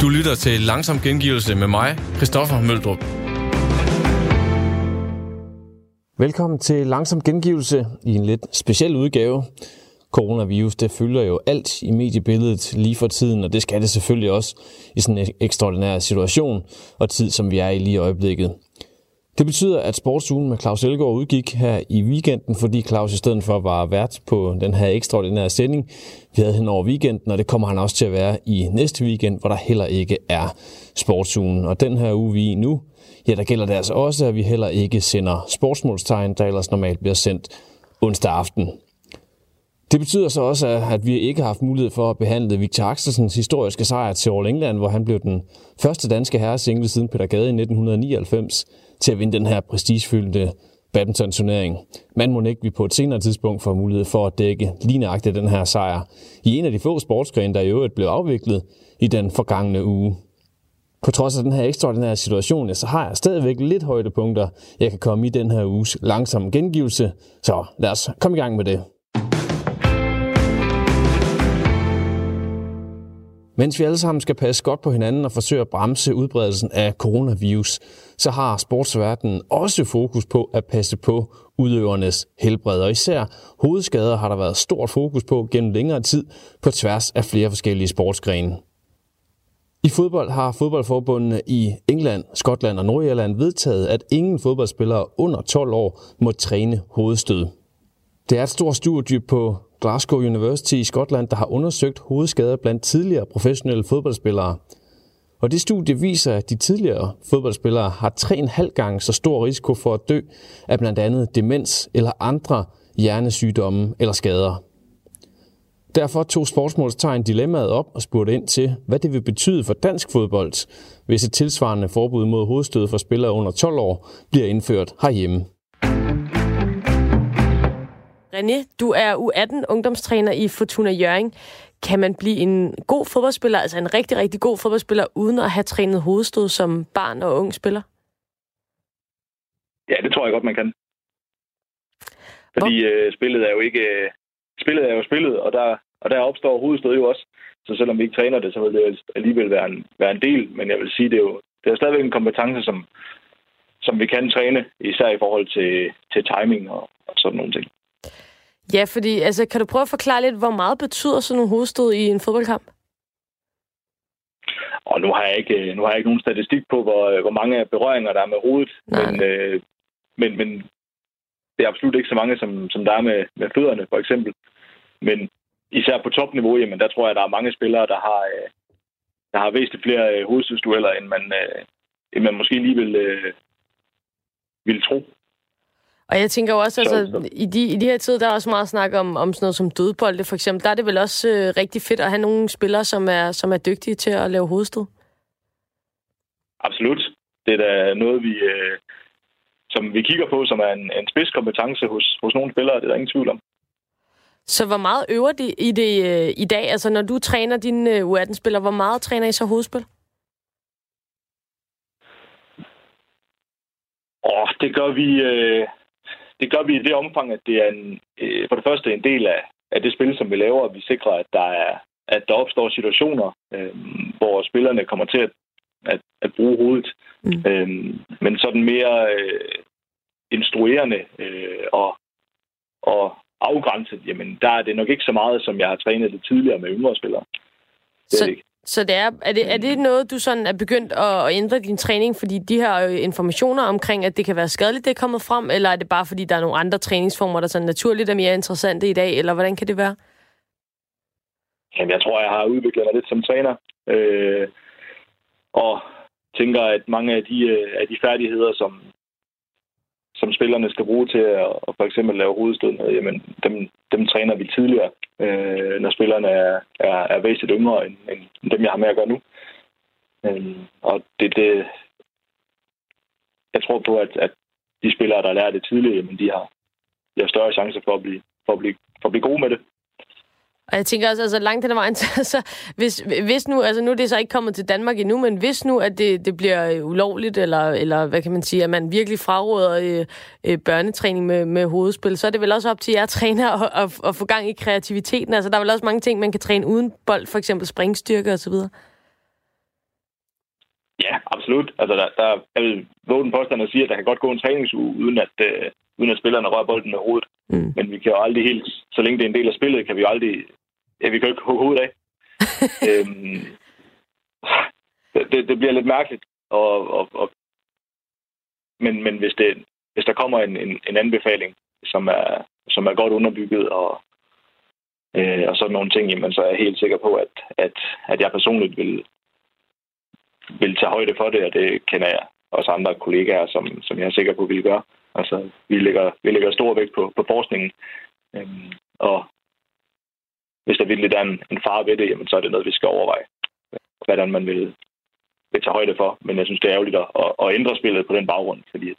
Du lytter til Langsom Gengivelse med mig, Christoffer Møldrup. Velkommen til Langsom Gengivelse i en lidt speciel udgave. Coronavirus, det fylder jo alt i mediebilledet lige for tiden, og det skal det selvfølgelig også i sådan en ekstraordinær situation og tid, som vi er i lige i øjeblikket. Det betyder, at sportsugen med Claus Elgaard udgik her i weekenden, fordi Claus i stedet for var vært på den her ekstraordinære sending. Vi havde hen over weekenden, og det kommer han også til at være i næste weekend, hvor der heller ikke er sportsugen. Og den her uge, vi er i nu, ja, der gælder det altså også, at vi heller ikke sender sportsmålstegn, der ellers normalt bliver sendt onsdag aften. Det betyder så også, at vi ikke har haft mulighed for at behandle Victor Axelsens historiske sejr til All England, hvor han blev den første danske herresingle siden Peter Gade i 1999 til at vinde den her prestigefyldte badminton-turnering. Man må ikke vi på et senere tidspunkt får mulighed for at dække lige nøjagtigt den her sejr i en af de få sportsgrene, der i øvrigt blev afviklet i den forgangne uge. På trods af den her ekstraordinære situation, så har jeg stadigvæk lidt højdepunkter, jeg kan komme i den her uges langsomme gengivelse. Så lad os komme i gang med det. Mens vi alle sammen skal passe godt på hinanden og forsøge at bremse udbredelsen af coronavirus, så har sportsverdenen også fokus på at passe på udøvernes helbred. Og især hovedskader har der været stort fokus på gennem længere tid på tværs af flere forskellige sportsgrene. I fodbold har fodboldforbundene i England, Skotland og Nordirland vedtaget, at ingen fodboldspillere under 12 år må træne hovedstød. Det er et stort studie på Glasgow University i Skotland, der har undersøgt hovedskader blandt tidligere professionelle fodboldspillere. Og det studie viser, at de tidligere fodboldspillere har 3,5 gange så stor risiko for at dø af blandt andet demens eller andre hjernesygdomme eller skader. Derfor tog Sportsmålstegn dilemmaet op og spurgte ind til, hvad det vil betyde for dansk fodbold, hvis et tilsvarende forbud mod hovedstød for spillere under 12 år bliver indført herhjemme. René, du er U18 ungdomstræner i Fortuna Jørgen. Kan man blive en god fodboldspiller, altså en rigtig, rigtig god fodboldspiller, uden at have trænet hovedstød som barn og ung spiller? Ja, det tror jeg godt, man kan. Fordi øh, spillet er jo ikke... Øh, spillet er jo spillet, og der, og der opstår hovedstød jo også. Så selvom vi ikke træner det, så vil det alligevel være en, være en del. Men jeg vil sige, det er jo det er stadigvæk en kompetence, som, som vi kan træne, især i forhold til, til timing og, og sådan nogle ting. Ja, fordi altså, kan du prøve at forklare lidt, hvor meget betyder sådan nogle hovedstød i en fodboldkamp? Og nu har jeg ikke, nu har jeg ikke nogen statistik på, hvor, hvor mange berøringer der er med hovedet. Men, øh, men, men det er absolut ikke så mange, som, som der er med, med fødderne, for eksempel. Men især på topniveau, jamen, der tror jeg, der er mange spillere, der har, øh, der har væsentligt flere øh, hovedstødsdueller, end man, øh, end man måske lige vil, øh, vil tro. Og jeg tænker jo også, altså, i de, i de her tid, der er også meget snak om, om sådan noget som dødbolde, for eksempel. Der er det vel også øh, rigtig fedt at have nogle spillere, som er, som er dygtige til at lave hovedstød? Absolut. Det er da noget, vi, øh, som vi kigger på, som er en, en spidskompetence hos, hos nogle spillere. Det er der ingen tvivl om. Så hvor meget øver de i det øh, i dag? Altså, når du træner dine øh, U18-spillere, hvor meget træner I så hovedspil? Åh, det gør vi... Øh, det gør vi i det omfang, at det er en, øh, for det første en del af, af det spil, som vi laver, at vi sikrer, at der, er, at der opstår situationer, øh, hvor spillerne kommer til at, at, at bruge hovedet. Mm. Øh, men sådan mere øh, instruerende øh, og, og afgrænset, jamen der er det nok ikke så meget, som jeg har trænet det tidligere med yngre spillere. Det så, det. Så det er, er, det, er det noget, du sådan er begyndt at, at ændre din træning, fordi de her informationer omkring, at det kan være skadeligt, det er kommet frem, eller er det bare, fordi der er nogle andre træningsformer, der sådan naturligt er mere interessante i dag, eller hvordan kan det være? Jamen, jeg tror, jeg har udviklet mig lidt som træner, øh, og tænker, at mange af de, øh, af de færdigheder, som, som spillerne skal bruge til at, at for eksempel lave hovedstød med, jamen dem, dem træner vi tidligere, øh, når spillerne er, er, er væsentligt yngre end, end dem, jeg har med at gøre nu. Øh, og det, det, jeg tror på, at, at de spillere, der lærer det tidligere, men de har, de har større chance for at blive, for at blive, for at blive gode med det. Og jeg tænker også, altså langt ad vejen, så hvis, hvis nu, altså nu er det så ikke kommet til Danmark endnu, men hvis nu, at det, det bliver øh, ulovligt, eller, eller hvad kan man sige, at man virkelig fraråder øh, øh, børnetræning med, med hovedspil, så er det vel også op til jer træner at, at, at få gang i kreativiteten. Altså der er vel også mange ting, man kan træne uden bold, for eksempel springstyrke osv.? Ja, absolut. Altså, der, der jeg vil våge den påstand at sige, at der kan godt gå en træningsuge, uden at, øh, uden at spillerne rører bolden med hovedet. Mm. Men vi kan jo aldrig helt, så længe det er en del af spillet, kan vi jo aldrig, ja, vi kan jo ikke hugge hovedet af. øhm, det, det bliver lidt mærkeligt. Og, og, og, men, men hvis, det, hvis der kommer en, en, en anbefaling, som er, som er godt underbygget, og, øh, og sådan nogle ting, jamen, så er jeg helt sikker på, at, at, at jeg personligt vil, vil tage højde for det, og det kender jeg også andre kollegaer, som, som jeg er sikker på vil gøre. Altså, vi lægger, vi lægger stor vægt på, på forskningen, øhm, og hvis der virkelig er en, en far ved det, jamen, så er det noget, vi skal overveje, hvordan man vil, vil tage højde for. Men jeg synes, det er ærgerligt at, at ændre spillet på den baggrund, fordi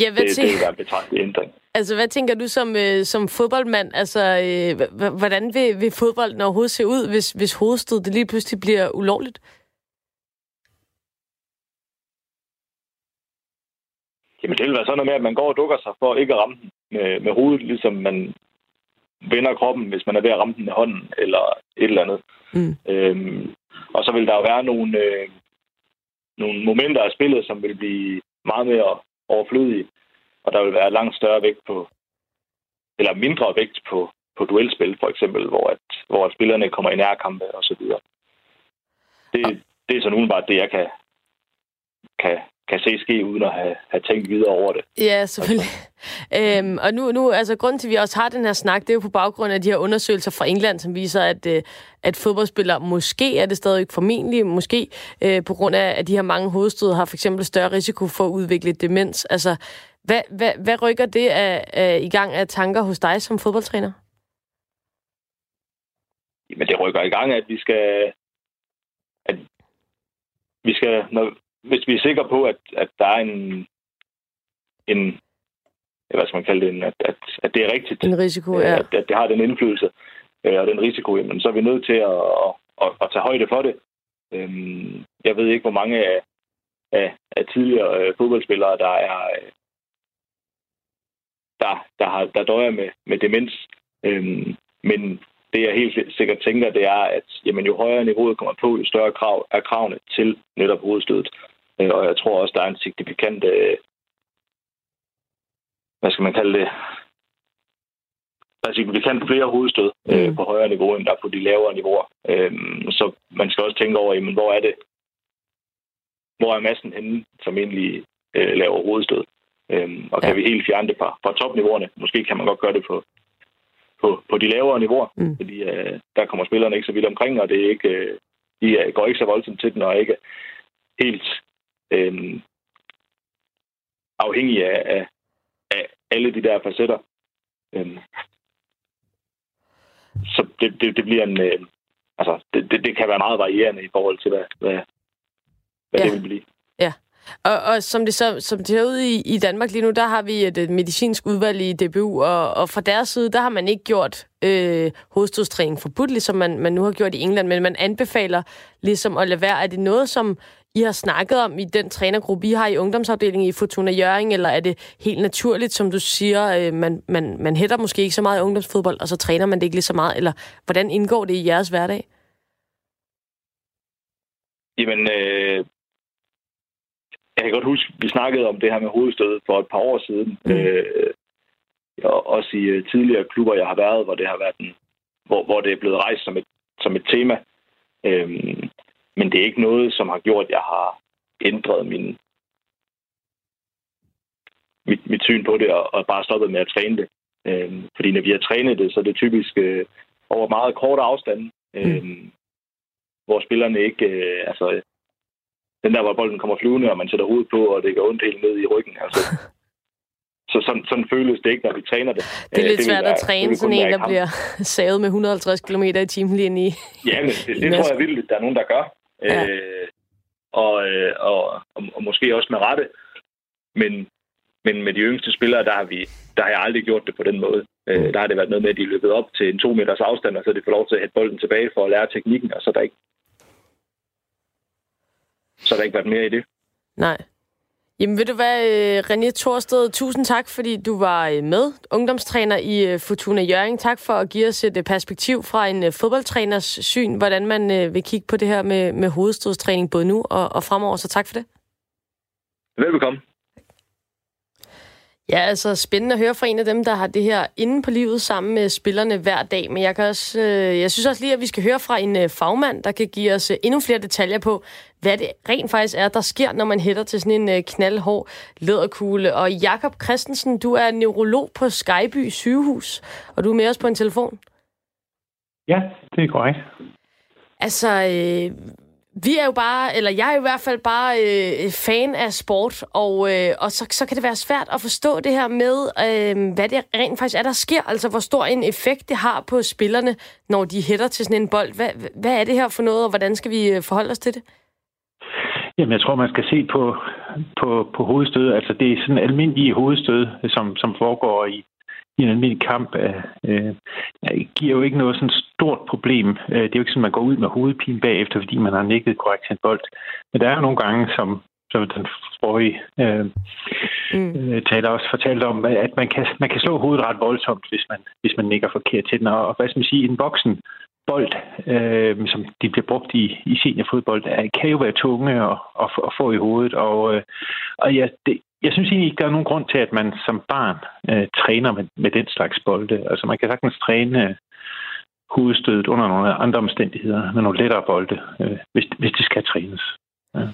Ja, hvad det, det vil være en betragtelig ændring. Altså, hvad tænker du som, øh, som fodboldmand? Altså, øh, hvordan vil, vil fodbolden overhovedet se ud, hvis, hvis hovedstød det lige pludselig bliver ulovligt? Jamen, det vil være sådan noget med, at man går og dukker sig for ikke at ramme den med, med hovedet, ligesom man vender kroppen, hvis man er ved at ramme den med hånden, eller et eller andet. Mm. Øhm, og så vil der jo være nogle, øh, nogle momenter af spillet, som vil blive meget mere overflødige, og der vil være langt større vægt på, eller mindre vægt på, på duelspil, for eksempel, hvor, at, hvor at spillerne kommer i nærkampe og så videre. Det, det er sådan udenbart det, jeg kan, kan, kan se ske, uden at have, have tænkt videre over det. Ja, selvfølgelig. Øhm, og nu, nu, altså grunden til, at vi også har den her snak, det er jo på baggrund af de her undersøgelser fra England, som viser, at, øh, at fodboldspillere, måske er det stadig formentlig, måske øh, på grund af, at de her mange hovedstød har for eksempel større risiko for at udvikle demens. Altså, hvad, hvad, hvad rykker det af, af, i gang af tanker hos dig som fodboldtræner? Jamen, det rykker i gang, at vi skal... At vi skal, når, hvis vi er sikre på, at, at der er en, en hvad skal man kalde det, at, at, at det er rigtigt. En risiko, ja. At, at det har den indflydelse øh, og den risiko, jamen, så er vi nødt til at, at, at, at tage højde for det. Øhm, jeg ved ikke, hvor mange af, af, af tidligere øh, fodboldspillere, der er der, der, har, der døjer med, med demens. Øhm, men det, jeg helt sikkert tænker, det er, at jamen, jo højere niveauet kommer på, jo større krav er kravene til netop hovedstødet. Øh, og jeg tror også, der er en signifikant, øh, hvad skal man kalde det, der er signifikant flere hovedstød øh, mm. på højere niveau, end der er på de lavere niveauer. Så man skal også tænke over, jamen, hvor er det, hvor er massen henne, som egentlig laver hovedstød. Og kan ja. vi helt fjerne det fra, fra topniveauerne? Måske kan man godt gøre det på, på, på de lavere niveauer, mm. fordi øh, der kommer spillerne ikke så vidt omkring, og det er ikke, øh, de går ikke så voldsomt til den, og ikke helt øh, afhængige af, af, af alle de der facetter. Øh, så det, det, det bliver en... Øh, altså, det, det, det kan være meget varierende i forhold til, hvad, hvad, hvad ja. det vil blive. Ja. Og, og som det så som det ser ud i, i Danmark lige nu, der har vi et, et medicinsk udvalg i DBU, og, og fra deres side, der har man ikke gjort øh, hovedstødstræning forbudt, ligesom man, man nu har gjort i England, men man anbefaler ligesom at lade være. Er det noget, som I har snakket om i den trænergruppe, I har i ungdomsafdelingen i Fortuna Jøring, eller er det helt naturligt, som du siger, øh, man, man, man hætter måske ikke så meget i ungdomsfodbold, og så træner man det ikke lige så meget, eller hvordan indgår det i jeres hverdag? Jamen, øh, jeg kan godt huske, vi snakkede om det her med hovedstød for et par år siden. Mm. Øh, og også i uh, tidligere klubber, jeg har været, hvor det har været en, hvor, hvor det er blevet rejst som et, som et tema. Øhm, men det er ikke noget, som har gjort, at jeg har ændret min, mit, mit syn på det og, og bare stoppet med at træne det. Øhm, fordi når vi har trænet det, så er det typisk øh, over meget korte afstande, øh, mm. hvor spillerne ikke... Øh, altså, den der, hvor bolden kommer flyvende, og man sætter hovedet på, og det går ondt helt ned i ryggen. Altså. Så sådan, sådan føles det ikke, når vi træner det. Det er lidt det svært være, at træne sådan en, der bliver savet med 150 km i timen lige ind i Ja, men det, det tror jeg vildt, der er nogen, der gør. Ja. Øh, og, øh, og, og, og måske også med rette. Men, men med de yngste spillere, der har, vi, der har jeg aldrig gjort det på den måde. Øh, mm. der har det været noget med, at de er løbet op til en to meters afstand, og så de får lov til at hætte bolden tilbage for at lære teknikken, og så er der ikke så der ikke været mere i det. Nej. Jamen ved du hvad, øh, René Thorsted, tusind tak, fordi du var øh, med, ungdomstræner i øh, Fortuna Jørgen. Tak for at give os et perspektiv fra en fodboldtræners syn, hvordan man vil kigge på det her med, med hovedstødstræning både nu og, og fremover, så tak for det. Velbekomme. Ja, altså spændende at høre fra en af dem, der har det her inde på livet sammen med spillerne hver dag. Men jeg, kan også, øh, jeg synes også lige, at vi skal høre fra en øh, fagmand, der kan give os øh, endnu flere detaljer på, hvad det rent faktisk er, der sker, når man hætter til sådan en øh, knaldhård læderkugle. Og Jakob Christensen, du er neurolog på Skyby sygehus, og du er med os på en telefon. Ja, det er korrekt. Altså, øh, vi er jo bare, eller jeg er i hvert fald bare øh, fan af sport, og, øh, og så, så kan det være svært at forstå det her med, øh, hvad det rent faktisk er, der sker. Altså, hvor stor en effekt det har på spillerne, når de hætter til sådan en bold. Hvad, hvad er det her for noget, og hvordan skal vi øh, forholde os til det? Jamen, jeg tror, man skal se på, på, på hovedstød. Altså, det er sådan almindelige hovedstød, som, som foregår i, i en almindelig kamp øh, øh, giver jo ikke noget sådan stort problem. Øh, det er jo ikke sådan, at man går ud med hovedpine bagefter, fordi man har nikket korrekt til en bold. Men der er nogle gange, som, som den forrige øh, mm. øh, taler også fortalte om, at man kan, man kan slå hovedet ret voldsomt, hvis man, hvis man nikker forkert til den. Og hvad skal man sige, en voksen bold, øh, som de bliver brugt i, i seniorfodbold, er, kan jo være tunge at, at, at få i hovedet. Og, øh, og ja, det, jeg synes egentlig ikke, der er nogen grund til, at man som barn øh, træner med, med den slags bolde. Altså man kan sagtens træne øh, hovedstødet under nogle andre omstændigheder med nogle lettere bolde, øh, hvis, hvis det skal trænes. Ja.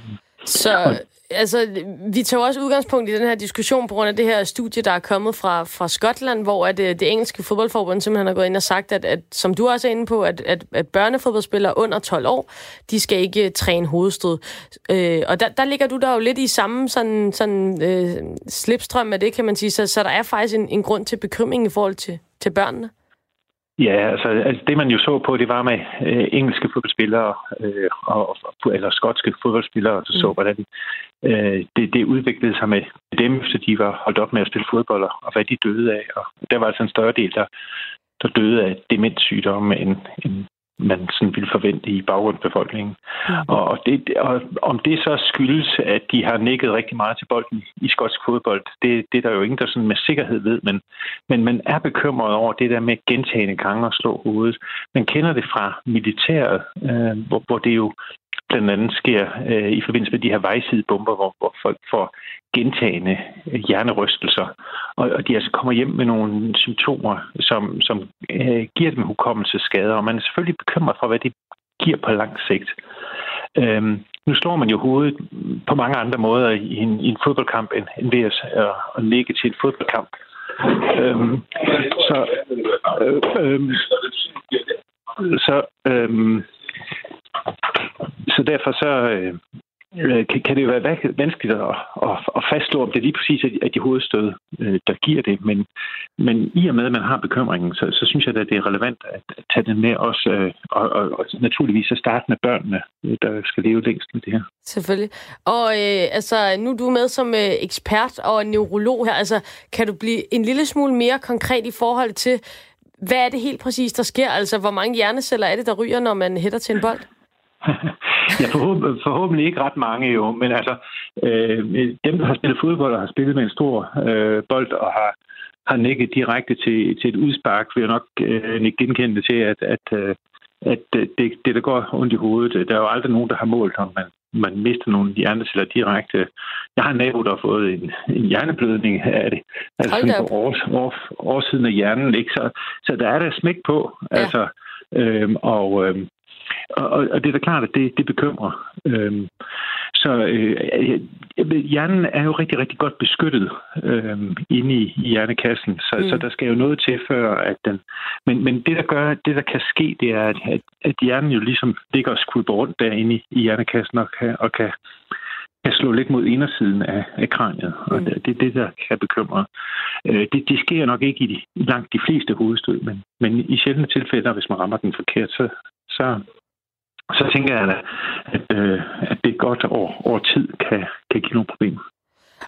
Så altså, vi tager også udgangspunkt i den her diskussion på grund af det her studie, der er kommet fra, fra Skotland, hvor at, det, det engelske fodboldforbund simpelthen har gået ind og sagt, at, at som du også er inde på, at, at, at børnefodboldspillere under 12 år, de skal ikke træne hovedstød. Øh, og der, der ligger du der jo lidt i samme sådan, sådan, øh, slipstrøm af det, kan man sige. Så, så der er faktisk en, en grund til bekymring i forhold til, til børnene. Ja, altså, altså det man jo så på, det var med øh, engelske fodboldspillere øh, og, eller skotske fodboldspillere, der så, mm. hvordan øh, det, det udviklede sig med dem, så de var holdt op med at spille fodbold, og hvad de døde af. Og der var altså en større del, der, der døde af demenssygdomme end, end man sådan ville forvente i baggrundsbefolkningen. Mm. Og, det, og om det så skyldes, at de har nikket rigtig meget til bolden i skotsk fodbold, det, det er der jo ingen, der sådan med sikkerhed ved, men, men man er bekymret over det der med gentagende gange at slå hovedet. Man kender det fra militæret, øh, hvor, hvor det jo blandt andet sker øh, i forbindelse med de her vejsidebomber, hvor, hvor folk får gentagende hjernerystelser, og, og de altså kommer hjem med nogle symptomer, som, som øh, giver dem hukommelsesskader, og man er selvfølgelig bekymret for, hvad det giver på lang sigt. Øhm, nu slår man jo hovedet på mange andre måder i en, i en fodboldkamp, end, end ved at, at, at ligge til en fodboldkamp. Øhm, så øh, øh, så øh, så derfor så øh, øh, kan, kan det jo være vanskeligt at, at, at fastslå, om det er lige præcis er de hovedstød, øh, der giver det. Men, men i og med, at man har bekymringen, så, så synes jeg, at det er relevant at tage den med også, øh, og, og, og naturligvis at starte med børnene, øh, der skal leve længst med det her. Selvfølgelig. Og øh, altså, nu er du med som øh, ekspert og neurolog her. Altså, kan du blive en lille smule mere konkret i forhold til, hvad er det helt præcis, der sker? Altså, hvor mange hjerneceller er det, der ryger, når man hætter til en bold? ja, forhåbentlig, forhåbentlig ikke ret mange jo, men altså øh, dem, der har spillet fodbold og har spillet med en stor øh, bold og har, har nikket direkte til, til et udspark, vil jeg nok øh, genkende til, at, at, øh, at det, det, der går ondt i hovedet, der er jo aldrig nogen, der har målt, om man, man mister nogle hjerneceller direkte. Jeg har en nabo, der har fået en, en hjerneblødning af det. Altså på års, år, årsiden af hjernen. Ikke? Så, så der er der smæk på. Ja. Altså, øhm, og, øhm, og, og det er da klart, at det, det bekymrer. Øhm, så øh, hjernen er jo rigtig, rigtig godt beskyttet øh, inde i, i hjernekassen, så, mm. så der skal jo noget til før, at den... Men, men det, der gør, det, der kan ske, det er, at, at hjernen jo ligesom ligger og skubber rundt derinde i, i hjernekassen og kan, og kan, kan slå lidt mod indersiden af, af kraniet, og mm. det er det, der kan bekymre. Øh, det, det sker nok ikke i, de, langt de fleste hovedstød, men, men i sjældne tilfælde, hvis man rammer den forkert, så, så, så tænker jeg, at, at, øh, at det godt over, over tid kan, kan give nogle problemer.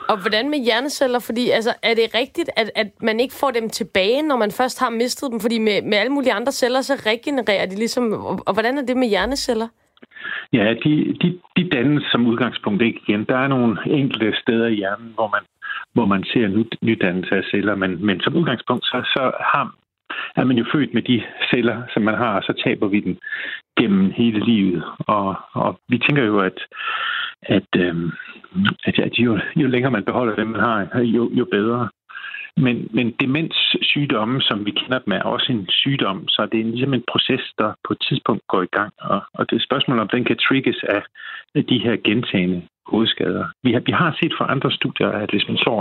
Og hvordan med hjerneceller? Fordi altså, er det rigtigt, at, at man ikke får dem tilbage, når man først har mistet dem? Fordi med, med alle mulige andre celler, så regenererer de ligesom... Og, og hvordan er det med hjerneceller? Ja, de, de, de dannes som udgangspunkt ikke igen. Der er nogle enkelte steder i hjernen, hvor man, hvor man ser ny, nydannelse af celler, men, men som udgangspunkt, så, så har, er man jo født med de celler, som man har, og så taber vi den gennem hele livet. Og, og vi tænker jo, at, at, øhm, at, at jo, jo længere man beholder dem, man har, jo, jo bedre. Men, men demenssygdomme, som vi kender dem, er også en sygdom, så det er ligesom en proces, der på et tidspunkt går i gang. Og, og det er et spørgsmål, om den kan trigges af de her gentagende hovedskader. Vi har, vi har set fra andre studier, at hvis man så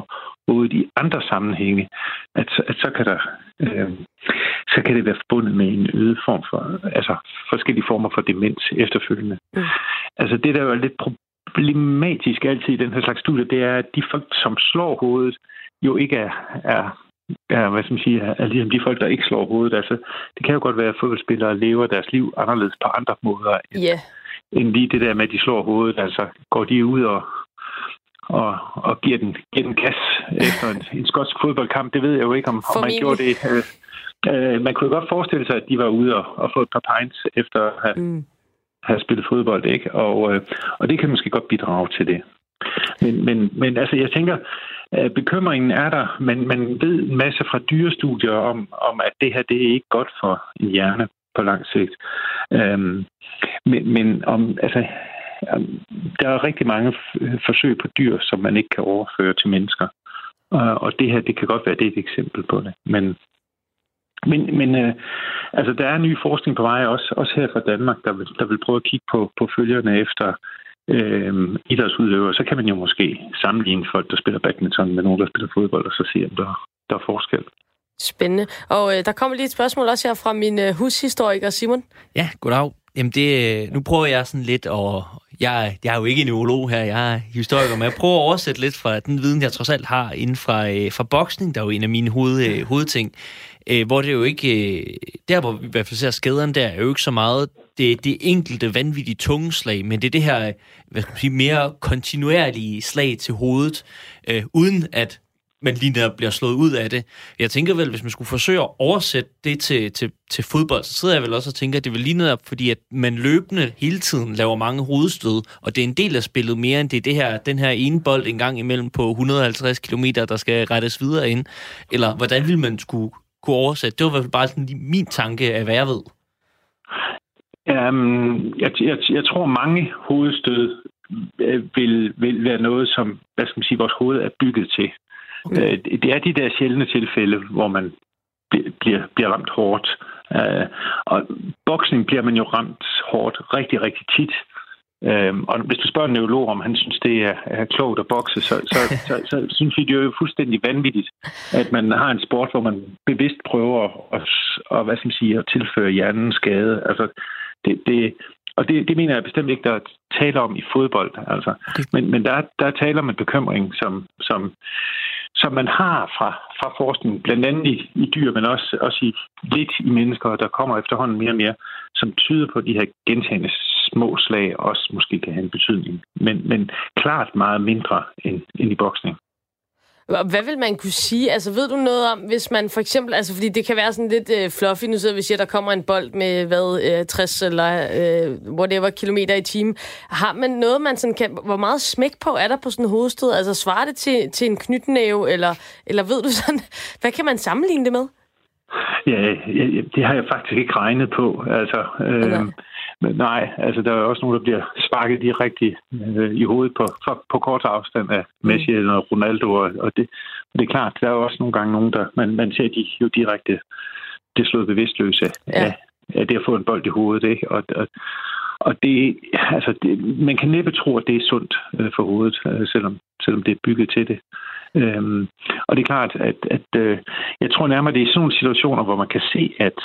hovedet i andre sammenhænge, at, at så, kan der, øh, så kan det være forbundet med en øget form for, altså forskellige former for demens efterfølgende. Mm. Altså det, der er lidt problematisk altid i den her slags studie, det er, at de folk, som slår hovedet, jo ikke er, er, er hvad skal man sige, er ligesom de folk, der ikke slår hovedet. Altså, det kan jo godt være, at fodboldspillere lever deres liv anderledes på andre måder, end, yeah. End lige det der med, at de slår hovedet. Altså, går de ud og, og, og giver, den, giver den gas efter en, en skotsk fodboldkamp, det ved jeg jo ikke, om, om man gjorde det. Øh, øh, man kunne jo godt forestille sig, at de var ude og, og få et par pints efter at have, mm. have spillet fodbold, ikke? Og, øh, og det kan måske godt bidrage til det. Men, men, men altså, jeg tænker, at bekymringen er der, men man ved en masse fra dyrestudier om, om, at det her det er ikke godt for en hjerne på lang sigt. Øhm, men, men om, altså, der er rigtig mange forsøg på dyr, som man ikke kan overføre til mennesker. Og, og det her, det kan godt være det er et eksempel på det. Men, men, men øh, altså, der er ny forskning på vej, også, også her fra Danmark, der vil, der vil prøve at kigge på, på følgerne efter øh, idrætsudøvere, så kan man jo måske sammenligne folk, der spiller badminton med nogen, der spiller fodbold, og så se, om der, der er forskel. Spændende. Og øh, der kommer lige et spørgsmål også her fra min øh, hushistoriker, Simon. Ja, goddag. Jamen det, øh, nu prøver jeg sådan lidt at... Jeg, jeg er jo ikke en neurolog her, jeg er historiker, men jeg prøver at oversætte lidt fra den viden, jeg trods alt har inden fra, øh, fra boksning, der er jo en af mine hoved, øh, hovedting, øh, hvor det jo ikke... Øh, der, hvor vi i hvert fald ser skaderne der, er jo ikke så meget det, det enkelte vanvittige tungeslag, men det er det her hvad skal man sige, mere kontinuerlige slag til hovedet, øh, uden at man lige der bliver slået ud af det. Jeg tænker vel, hvis man skulle forsøge at oversætte det til, til, til fodbold, så sidder jeg vel også og tænker, at det vil lige netop, fordi at man løbende hele tiden laver mange hovedstød, og det er en del af spillet mere end det er det her, den her ene bold en gang imellem på 150 km, der skal rettes videre ind. Eller hvordan vil man skulle kunne oversætte? Det var i hvert fald bare sådan min tanke af, hvad jeg ved. Um, jeg, jeg, jeg tror, mange hovedstød øh, vil, vil være noget, som hvad skal man sige, vores hoved er bygget til. Okay. Uh, det er de der sjældne tilfælde, hvor man bliver, bliver ramt hårdt. Uh, og boksning bliver man jo ramt hårdt rigtig, rigtig tit. Øhm, og hvis du spørger en neurolog, om han synes, det er, er klogt at bokse, så, så, så, så, synes vi, det er jo fuldstændig vanvittigt, at man har en sport, hvor man bevidst prøver at, at, at, hvad skal man sige, at tilføre hjernen skade. Altså, det, det, og det, det mener jeg bestemt ikke, der er tale om i fodbold. Altså. Men, men der, der er tale om en bekymring, som, som, som man har fra, fra forskningen, blandt andet i, i dyr, men også, også i, lidt i mennesker, der kommer efterhånden mere og mere, som tyder på, at de her gentagende små slag også måske kan have en betydning. Men, men klart meget mindre end, end i boksning. Hvad vil man kunne sige? Altså, ved du noget om, hvis man for eksempel... Altså, fordi det kan være sådan lidt øh, fluffy, nu sidder vi siger, der kommer en bold med, hvad, øh, 60 eller øh, whatever kilometer i timen. Har man noget, man sådan kan... Hvor meget smæk på er der på sådan en hovedstød? Altså, svarer det til, til en knytnæve, eller, eller ved du sådan... Hvad kan man sammenligne det med? Ja, det har jeg faktisk ikke regnet på. Altså, øh, okay. Men nej, altså der er også nogen, der bliver sparket direkte øh, i hovedet på, på, på kort afstand af Messi mm. eller Ronaldo, og, og det, det er klart, der er også nogle gange nogen, der man, man ser de jo direkte det slået bevidstløse ja. af, af det at få en bold i hovedet, ikke? Og, og, og det, altså det, man kan næppe tro, at det er sundt øh, for hovedet, øh, selvom, selvom det er bygget til det. Øhm, og det er klart, at, at øh, jeg tror nærmere, det er sådan nogle situationer, hvor man kan se, at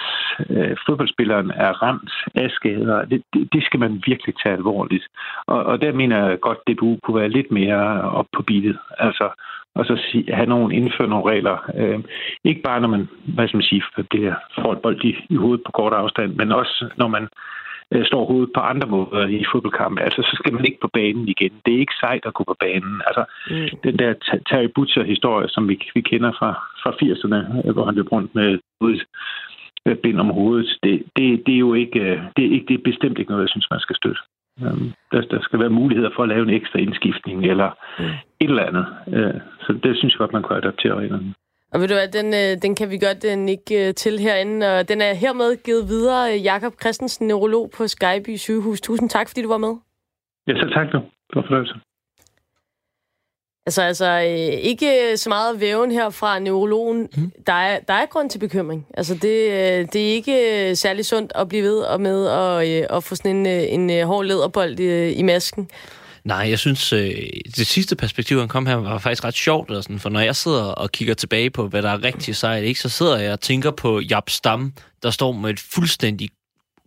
øh, fodboldspilleren er ramt af skader. Det, det, det skal man virkelig tage alvorligt. Og, og der mener jeg godt, at DBU kunne være lidt mere op på beatet. Altså, og så sige, have nogen indføre nogle regler. Øh, ikke bare når man, hvad skal man sige, bliver, får et bold i, i hovedet på kort afstand, men også når man øh, slår hovedet på andre måder i fodboldkampe. Altså, så skal man ikke på banen igen. Det er ikke sejt at gå på banen. Altså, mm. den der Terry Butcher-historie, som vi, vi kender fra, fra 80'erne, hvor han løb rundt med hovedet, bind om hovedet, det, det, det er jo ikke, øh, det er ikke, det er bestemt ikke noget, jeg synes, man skal støtte. Øhm, der, der skal være muligheder for at lave en ekstra indskiftning eller mm. et eller andet. Øh, så det synes jeg godt, man kunne adaptere reglerne. Og ved du hvad, den, øh, den kan vi godt øh, nikke øh, til herinde, og den er hermed givet videre. Jakob Christensen, neurolog på Skyby sygehus. Tusind tak, fordi du var med. Ja, så tak du. Det var fornøjelse. Altså, altså ikke så meget væven her fra neurologen. Mm. Der, er, der er grund til bekymring. Altså, det, det er ikke særlig sundt at blive ved og med at, at få sådan en, en hård lederbold i, i masken. Nej, jeg synes, øh, det sidste perspektiv, han kom her, var faktisk ret sjovt. Eller sådan, for når jeg sidder og kigger tilbage på, hvad der er rigtig sejt, ikke, så sidder jeg og tænker på Jab Stam, der står med et fuldstændig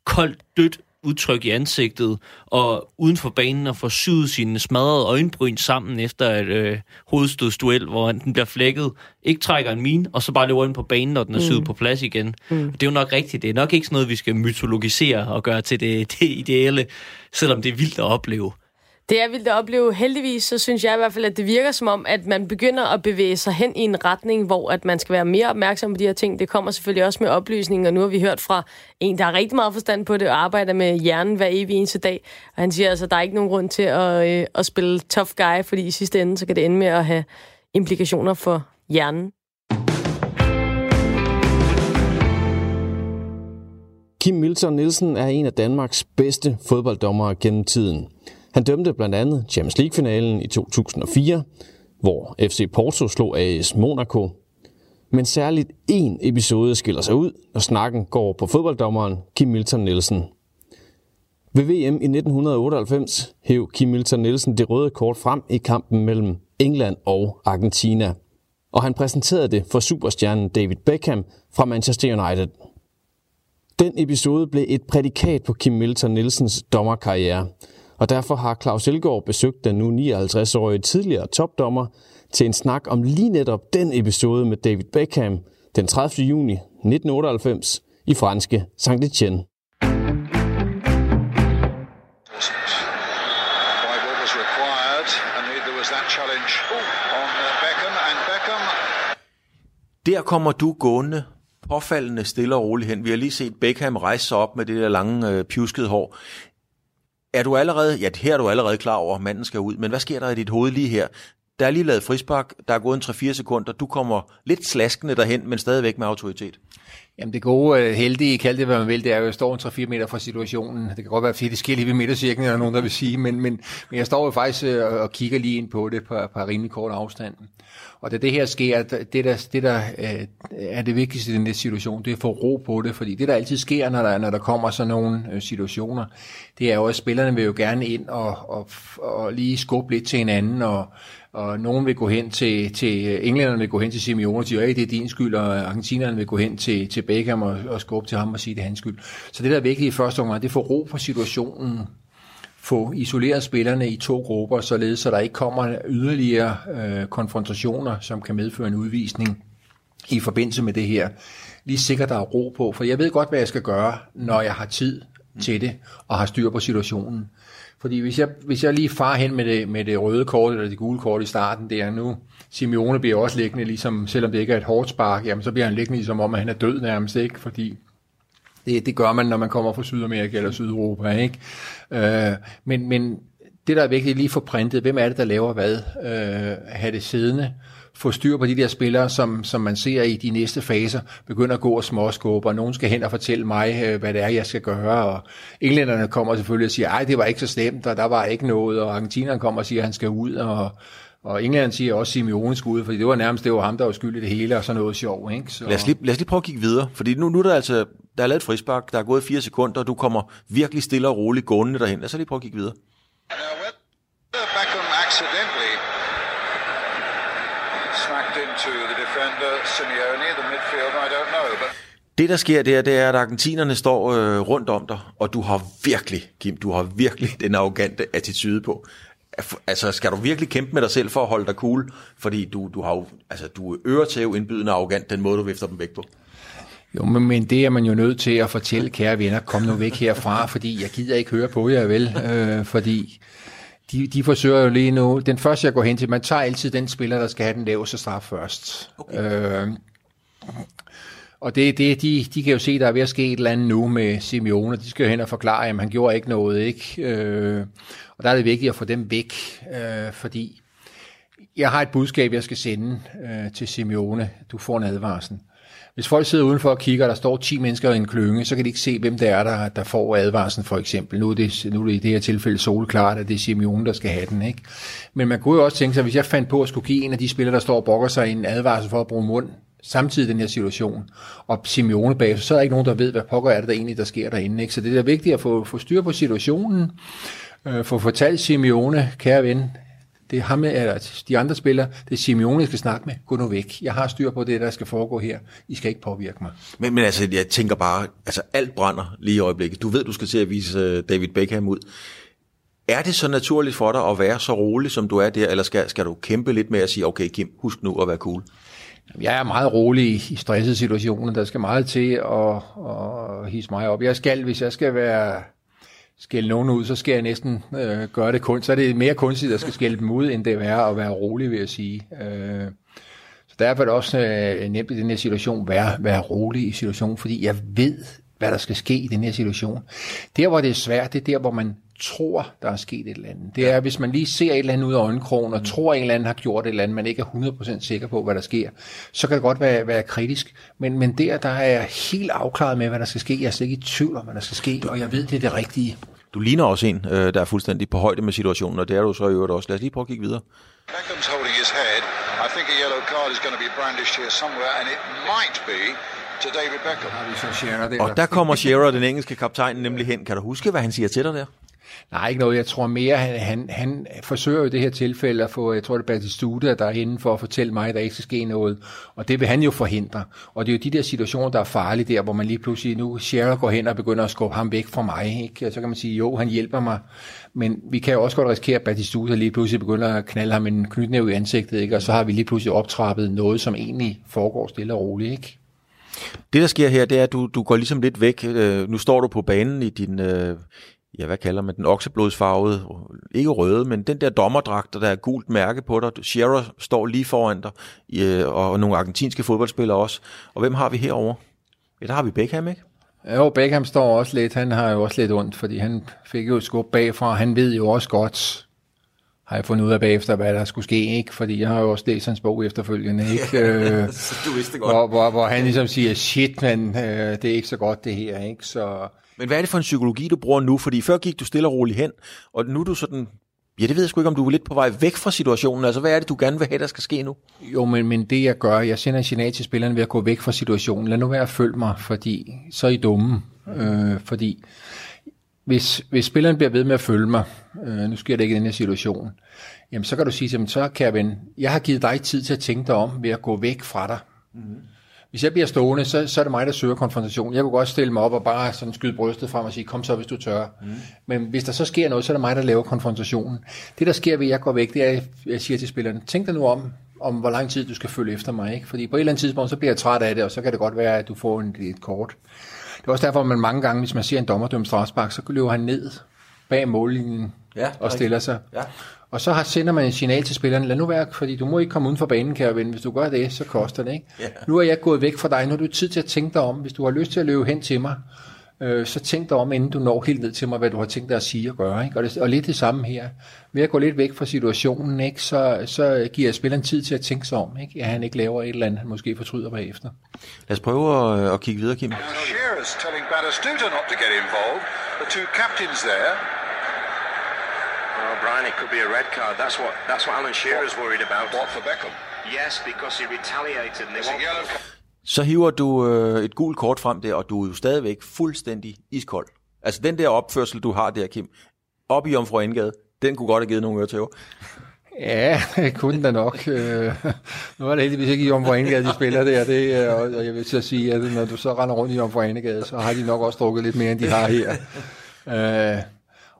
koldt, dødt udtryk i ansigtet, og uden for banen og får syet sine smadrede øjenbryn sammen efter et øh, hovedstødsduel, hvor den bliver flækket, ikke trækker en min, og så bare løber ind på banen, når den er syet mm. på plads igen. Mm. Det er jo nok rigtigt. Det er nok ikke sådan noget, vi skal mytologisere og gøre til det, det ideelle, selvom det er vildt at opleve. Det er vildt at opleve. Heldigvis, så synes jeg i hvert fald, at det virker som om, at man begynder at bevæge sig hen i en retning, hvor at man skal være mere opmærksom på de her ting. Det kommer selvfølgelig også med oplysning, og nu har vi hørt fra en, der har rigtig meget forstand på det, og arbejder med hjernen hver evig eneste dag. Og han siger altså, at der er ikke nogen grund til at, øh, at spille tough guy, fordi i sidste ende, så kan det ende med at have implikationer for hjernen. Kim Milton Nielsen er en af Danmarks bedste fodbolddommere gennem tiden. Han dømte blandt andet Champions League-finalen i 2004, hvor FC Porto slog AS Monaco. Men særligt én episode skiller sig ud, når snakken går på fodbolddommeren Kim Milton Nielsen. Ved VM i 1998 hæv Kim Milton Nielsen det røde kort frem i kampen mellem England og Argentina. Og han præsenterede det for superstjernen David Beckham fra Manchester United. Den episode blev et prædikat på Kim Milton Nielsens dommerkarriere, og derfor har Claus Elgaard besøgt den nu 59-årige tidligere topdommer til en snak om lige netop den episode med David Beckham den 30. juni 1998 i franske Saint-Etienne. Der kommer du gående påfaldende stille og roligt hen. Vi har lige set Beckham rejse sig op med det der lange, øh, pjuskede hår er du allerede, ja, her er du allerede klar over, at manden skal ud, men hvad sker der i dit hoved lige her? Der er lige lavet frispark, der er gået en 3-4 sekunder, du kommer lidt slaskende derhen, men stadigvæk med autoritet. Jamen det gode, øh, heldige, kald det hvad man vil, det er jo, at jeg står en 3-4 meter fra situationen. Det kan godt være, fordi det sker lige ved midtercirklen, eller nogen, der vil sige, men, men, men jeg står jo faktisk øh, og kigger lige ind på det på, på rimelig kort afstand. Og da det her sker, det der, det der øh, er det vigtigste i den der situation, det er at få ro på det, fordi det der altid sker, når der, når der kommer sådan nogle øh, situationer, det er jo, at spillerne vil jo gerne ind og, og, og lige skubbe lidt til hinanden, og, og nogen vil gå hen til, til øh, englænderne vil gå hen til Simeone og sige, hey, det er din skyld, og argentinerne vil gå hen til, til Beckham og, og skubbe til ham og sige, det er hans skyld. Så det der er vigtigt i første omgang, det er at få ro på situationen, få isoleret spillerne i to grupper, således så der ikke kommer yderligere øh, konfrontationer, som kan medføre en udvisning i forbindelse med det her. Lige sikkert, der er ro på, for jeg ved godt, hvad jeg skal gøre, når jeg har tid til det, og har styr på situationen. Fordi hvis jeg, hvis jeg lige far hen med det, med det røde kort, eller det gule kort i starten, det er nu, Simeone bliver også liggende, ligesom, selvom det ikke er et hårdt spark, jamen så bliver han liggende ligesom om, at han er død nærmest, ikke? Fordi det, det gør man, når man kommer fra Sydamerika eller Sydeuropa, ikke? Øh, men, men det, der er vigtigt lige for printet, hvem er det, der laver hvad? Øh, have det siddende, få styr på de der spillere, som, som man ser i de næste faser, begynder at gå og småskubbe, og nogen skal hen og fortælle mig, øh, hvad det er, jeg skal gøre, og englænderne kommer selvfølgelig og siger, ej, det var ikke så slemt, og der var ikke noget, og argentinerne kommer og siger, at han skal ud, og, og England siger også Simeone skulle ud, fordi det var nærmest det var ham, der var skyld i det hele, og sådan noget sjov. Ikke? Så... Lad, os lige, lad os lige prøve at kigge videre, fordi nu, nu er der altså der er lavet et frispark, der er gået fire sekunder, og du kommer virkelig stille og roligt gående derhen. Lad os lige prøve at kigge videre. Beckham accidentally Simeone, the midfielder, I don't know, but det, der sker der, det er, at argentinerne står øh, rundt om dig, og du har virkelig, Kim, du har virkelig den arrogante attitude på. Altså, skal du virkelig kæmpe med dig selv for at holde dig cool? Fordi du, du har jo, altså, du er øretæv indbydende arrogant, den måde, du vifter dem væk på. Jo, men, men det er man jo nødt til at fortælle, kære venner, kom nu væk herfra, fordi jeg gider ikke høre på jer, vel? Øh, fordi de, de forsøger jo lige nu, den første jeg går hen til, man tager altid den spiller, der skal have den laveste straf først. Okay. Øh, Og det, det, de, de kan jo se, der er ved at ske et eller andet nu med Simeone. De skal jo hen og forklare, at han gjorde ikke noget. Ikke? Øh, og der er det vigtigt at få dem væk, øh, fordi jeg har et budskab, jeg skal sende øh, til Simeone. Du får en advarsel. Hvis folk sidder udenfor og kigger, og der står 10 mennesker i en klynge, så kan de ikke se, hvem det er, der, der får advarslen for eksempel. Nu er, det, nu er det i det her tilfælde solklart, at det er Simeone, der skal have den. Ikke? Men man kunne jo også tænke sig, hvis jeg fandt på at skulle give en af de spillere, der står og bokker sig en advarsel for at bruge mund, samtidig i den her situation, og Simeone bag, så er der ikke nogen, der ved, hvad pokker er det der egentlig, der sker derinde. Ikke? Så det er vigtigt at få, få styr på situationen, øh, få fortalt Simeone, kære ven, det er ham, eller de andre spillere, det er Simeone, jeg skal snakke med. Gå nu væk. Jeg har styr på det, der skal foregå her. I skal ikke påvirke mig. Men, men altså, jeg tænker bare, altså alt brænder lige i øjeblikket. Du ved, du skal til at vise øh, David Beckham ud. Er det så naturligt for dig at være så rolig, som du er der, eller skal, skal du kæmpe lidt med at sige, okay Kim, husk nu at være cool? Jeg er meget rolig i stressede situationer. Der skal meget til at, at hisse mig op. Jeg skal, hvis jeg skal være skælde nogen ud, så skal jeg næsten øh, gøre det kun. Så er det mere kunstigt at skal skælde dem ud, end det er at være rolig, vil jeg sige. Øh, så derfor er det også øh, nemt i den her situation, være, være rolig i situationen, fordi jeg ved, hvad der skal ske i den her situation. Der, hvor det er svært, det er der, hvor man tror, der er sket et eller andet. Det er, hvis man lige ser et eller andet ud af øjenkrogen, og mm. tror, at en eller anden har gjort et eller andet, man ikke er 100% sikker på, hvad der sker, så kan det godt være, være kritisk. Men, men der, der er jeg helt afklaret med, hvad der skal ske. Jeg er slet ikke i tvivl om, hvad der skal ske, og jeg ved, det er det rigtige. Du ligner også en, øh, der er fuldstændig på højde med situationen, og det er du så i øvrigt også. Lad os lige prøve at kigge videre. Beckham's holding his head. I think a yellow card is going to be brandished here somewhere, and it might be to David Beckham. Og der kommer Shearer, den engelske kaptajn, nemlig hen. Kan du huske, hvad han siger til dig der? Nej, ikke noget. Jeg tror mere, han, han, han forsøger i det her tilfælde at få, jeg tror det er Batistuta, der er inde for at fortælle mig, at der ikke skal ske noget. Og det vil han jo forhindre. Og det er jo de der situationer, der er farlige der, hvor man lige pludselig, nu Shearer går hen og begynder at skubbe ham væk fra mig. Ikke? Og så kan man sige, jo, han hjælper mig. Men vi kan jo også godt risikere, at Batistuta lige pludselig begynder at knalde ham en knytnæv i ansigtet. Ikke? Og så har vi lige pludselig optrappet noget, som egentlig foregår stille og roligt. Ikke? Det, der sker her, det er, at du, du går ligesom lidt væk. Øh, nu står du på banen i din, øh, ja, hvad kalder man den, okseblodsfarvede, ikke røde, men den der dommerdragt, der er gult mærke på dig. Shearer står lige foran dig, øh, og nogle argentinske fodboldspillere også. Og hvem har vi herover? Ja, der har vi Beckham, ikke? Jo, Beckham står også lidt, han har jo også lidt ondt, fordi han fik jo et skub bagfra, han ved jo også godt, har jeg fundet ud af bagefter, hvad der skulle ske, ikke? Fordi jeg har jo også læst hans bog efterfølgende, ikke? Øh, du vidste godt. Hvor, hvor, hvor han ligesom siger, shit, men øh, det er ikke så godt det her, ikke? Så, men hvad er det for en psykologi, du bruger nu? Fordi før gik du stille og roligt hen, og nu er du sådan... Ja, det ved jeg sgu ikke, om du er lidt på vej væk fra situationen. Altså, hvad er det, du gerne vil have, der skal ske nu? Jo, men, men det jeg gør, jeg sender en signal til spillerne ved at gå væk fra situationen. Lad nu være at følge mig, fordi så er I dumme. Øh, fordi hvis, hvis spilleren bliver ved med at følge mig, øh, nu sker det ikke i den her situation, jamen så kan du sige, jamen, så kan jeg har givet dig tid til at tænke dig om ved at gå væk fra dig. Mm-hmm. Hvis jeg bliver stående, så, så er det mig, der søger konfrontation. Jeg kunne godt stille mig op og bare sådan skyde brystet frem og sige, kom så, hvis du tør. Mm. Men hvis der så sker noget, så er det mig, der laver konfrontationen. Det, der sker ved, at jeg går væk, det er, at jeg siger til spillerne, tænk dig nu om, om hvor lang tid du skal følge efter mig. Ikke? Fordi på et eller andet tidspunkt, så bliver jeg træt af det, og så kan det godt være, at du får en, et kort. Det er også derfor, at man mange gange, hvis man ser en dommerdømt strafspark, så løber han ned bag mållinjen ja, og stiller sig. Ja. Og så har, sender man en signal til spillerne, lad nu være, fordi du må ikke komme uden for banen, kære ven. Hvis du gør det, så koster det, ikke? Yeah. Nu er jeg gået væk fra dig, nu har du tid til at tænke dig om. Hvis du har lyst til at løbe hen til mig, øh, så tænk dig om, inden du når helt ned til mig, hvad du har tænkt dig at sige og gøre. Ikke? Og, det, og lidt det samme her. Ved at gå lidt væk fra situationen, ikke? Så, så giver jeg spilleren tid til at tænke sig om, ikke? at han ikke laver et eller andet, han måske fortryder bagefter. Lad os prøve at, at kigge videre, Kim. Shearer's telling Batistuta not to get involved. The two captains there Brian, it could be a red card. That's what that's what Alan Shearer's worried about. What for Beckham? Yes, because he retaliated. And they want... Så hiver du øh, et gult kort frem der, og du er jo stadigvæk fuldstændig iskold. Altså den der opførsel, du har der, Kim, op i Omfru Indgade, den kunne godt have givet nogle øretæver. Ja, det kunne da nok. Øh, nu er det heldigvis ikke i Omfru Engade, de spiller der, det, øh, og jeg vil så sige, at når du så render rundt i Omfru så har de nok også drukket lidt mere, end de har her. Øh,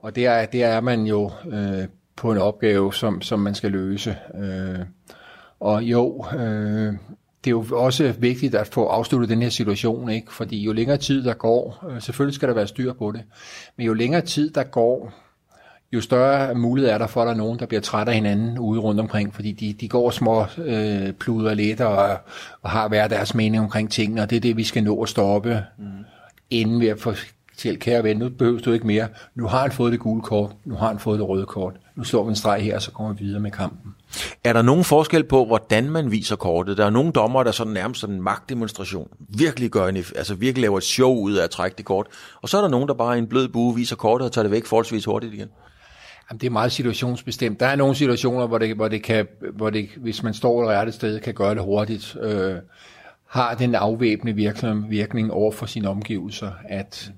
og det der det er man jo øh, på en opgave, som, som man skal løse. Øh, og jo, øh, det er jo også vigtigt at få afsluttet den her situation, ikke? fordi jo længere tid der går, øh, selvfølgelig skal der være styr på det, men jo længere tid der går, jo større mulighed er der for, at der er nogen, der bliver træt af hinanden ude rundt omkring, fordi de, de går små øh, pluder lidt og, og har hver deres mening omkring tingene, og det er det, vi skal nå at stoppe, mm. inden vi at fortælle, kære ven, nu behøver du ikke mere. Nu har han fået det gule kort, nu har han fået det røde kort. Nu slår vi en streg her, og så kommer vi videre med kampen. Er der nogen forskel på, hvordan man viser kortet? Der er nogle dommer, der sådan nærmest sådan en magtdemonstration virkelig gør en, altså virkelig laver et show ud af at trække det kort. Og så er der nogen, der bare i en blød bue viser kortet og tager det væk forholdsvis hurtigt igen. Jamen, det er meget situationsbestemt. Der er nogle situationer, hvor det, hvor det kan, hvor det, hvis man står et rette sted, kan gøre det hurtigt. Øh, har den afvæbnende virkning, virkning over for sine omgivelser, at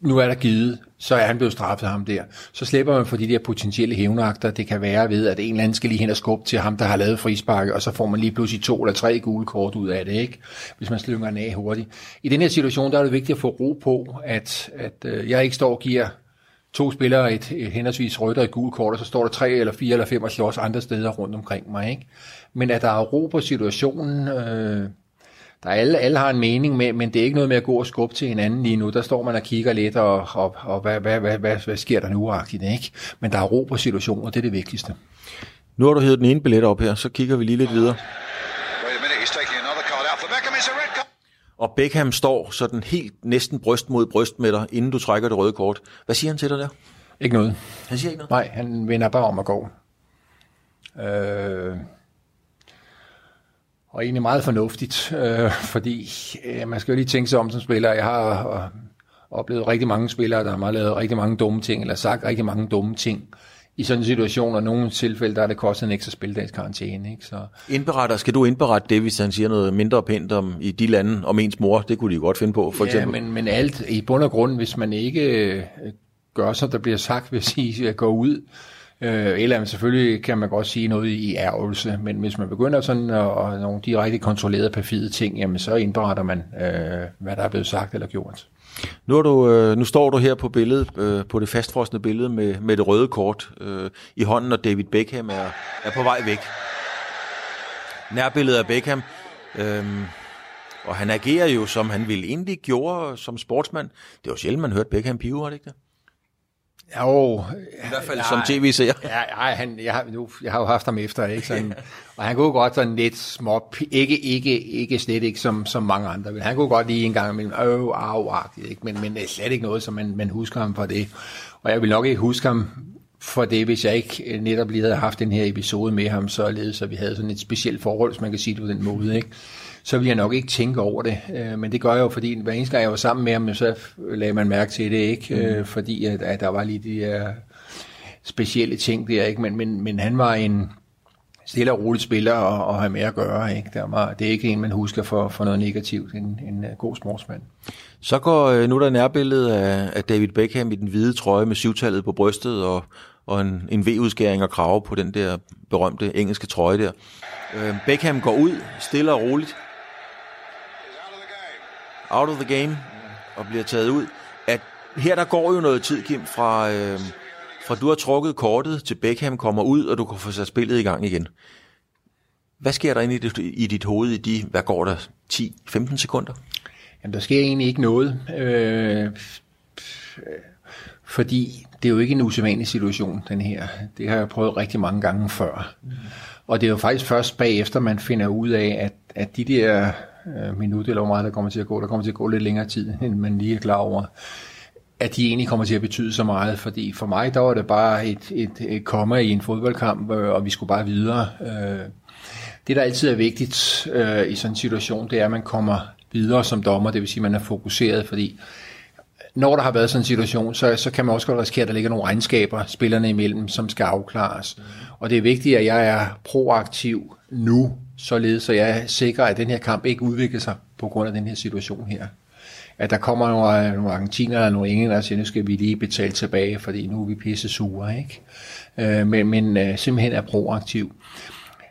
nu er der givet, så er han blevet straffet ham der. Så slipper man for de der potentielle hævnagter, det kan være ved, at en eller anden skal lige hen og skubbe til ham, der har lavet frisparket, og så får man lige pludselig to eller tre gule kort ud af det, ikke? hvis man slynger den af hurtigt. I den her situation, der er det vigtigt at få ro på, at, at øh, jeg ikke står og giver to spillere et, et henholdsvis rødt og et gult kort, og så står der tre eller fire eller fem og slås andre steder rundt omkring mig. Ikke? Men at der er ro på situationen, øh, der er alle, alle har en mening med, men det er ikke noget med at gå og skubbe til hinanden lige nu. Der står man og kigger lidt, og, og, og hvad, hvad, hvad, hvad, hvad sker der nu ikke? Men der er ro på situationen, og det er det vigtigste. Nu har du hævet den ene billet op her, så kigger vi lige lidt videre. Og Beckham står sådan helt næsten bryst mod bryst med dig, inden du trækker det røde kort. Hvad siger han til dig der? Ikke noget. Han siger ikke noget? Nej, han vender bare om at gå. Øh, og egentlig meget fornuftigt, øh, fordi øh, man skal jo lige tænke sig om som spiller. Jeg har øh, oplevet rigtig mange spillere, der har lavet rigtig mange dumme ting, eller sagt rigtig mange dumme ting i sådan en situation, og nogle tilfælde, der er det kostet en ekstra spildags karantæne. Ikke? Så... Indberetter, skal du indberette det, hvis han siger noget mindre pænt om i de lande, om ens mor? Det kunne de godt finde på, for ja, eksempel. men, men alt i bund og grund, hvis man ikke øh, gør, som der bliver sagt, vil sige, at gå ud, Øh, eller selvfølgelig kan man godt sige noget i ærgelse, men hvis man begynder sådan at, at nogle direkte kontrollerede perfide ting, jamen så indberetter man, øh, hvad der er blevet sagt eller gjort. Nu, er du, øh, nu står du her på billedet, øh, på det fastfrosne billede med, med det røde kort øh, i hånden, og David Beckham er, er på vej væk. Nærbilledet af Beckham, øh, og han agerer jo, som han ville egentlig gjorde som sportsmand. Det var sjældent, man hørte Beckham pive, var det ikke det? Jo, I hvert fald ja, som tv-seer. Ja, ja han, jeg, har, nu, jeg har jo haft ham efter, ikke? Sådan, og han kunne godt sådan lidt små, ikke, ikke, ikke slet ikke som, som mange andre, men han kunne godt lige en gang imellem, øh, au, ikke? Men, men slet ikke noget, som man, man husker ham for det. Og jeg vil nok ikke huske ham for det, hvis jeg ikke netop lige havde haft den her episode med ham, således så vi havde sådan et specielt forhold, hvis man kan sige det på den måde, ikke? Så vil jeg nok ikke tænke over det. Øh, men det gør jeg jo, fordi hver eneste gang jeg var sammen med ham, så lagde man mærke til det, ikke? Mm. Øh, fordi at, at der var lige de her specielle ting der, ikke? Men, men, men han var en stille og rolig spiller at, at have med at gøre, ikke? Der var, det er ikke en, man husker for, for noget negativt, en, en uh, god sportsmand. Så går øh, nu der nærbillede af, af David Beckham i den hvide trøje med syvtallet på brystet og, og en, en V-udskæring og krave på den der berømte engelske trøje der. Øh, Beckham går ud stille og roligt out of the game og bliver taget ud. At her der går jo noget tid, Kim, fra, øh, fra du har trukket kortet til Beckham kommer ud, og du kan få sat spillet i gang igen. Hvad sker der inde i dit, i dit hoved i de, hvad går der, 10-15 sekunder? Jamen, der sker egentlig ikke noget. Øh, fordi det er jo ikke en usædvanlig situation, den her. Det har jeg prøvet rigtig mange gange før. Mm. Og det er jo faktisk først bagefter, man finder ud af, at, at de der øh, minut, eller hvor meget der kommer til at gå. Der kommer til at gå lidt længere tid, end man lige er klar over at de egentlig kommer til at betyde så meget, fordi for mig, der var det bare et, et, et komma i en fodboldkamp, øh, og vi skulle bare videre. Øh, det, der altid er vigtigt øh, i sådan en situation, det er, at man kommer videre som dommer, det vil sige, at man er fokuseret, fordi når der har været sådan en situation, så, så kan man også godt risikere, at der ligger nogle regnskaber spillerne imellem, som skal afklares. Og det er vigtigt, at jeg er proaktiv nu, således så jeg sikrer, at den her kamp ikke udvikler sig på grund af den her situation her. At der kommer nogle, øh, nogle argentiner eller nogle englænder, og siger, nu skal vi lige betale tilbage, fordi nu er vi pisse sure, ikke? Øh, men men øh, simpelthen er proaktiv.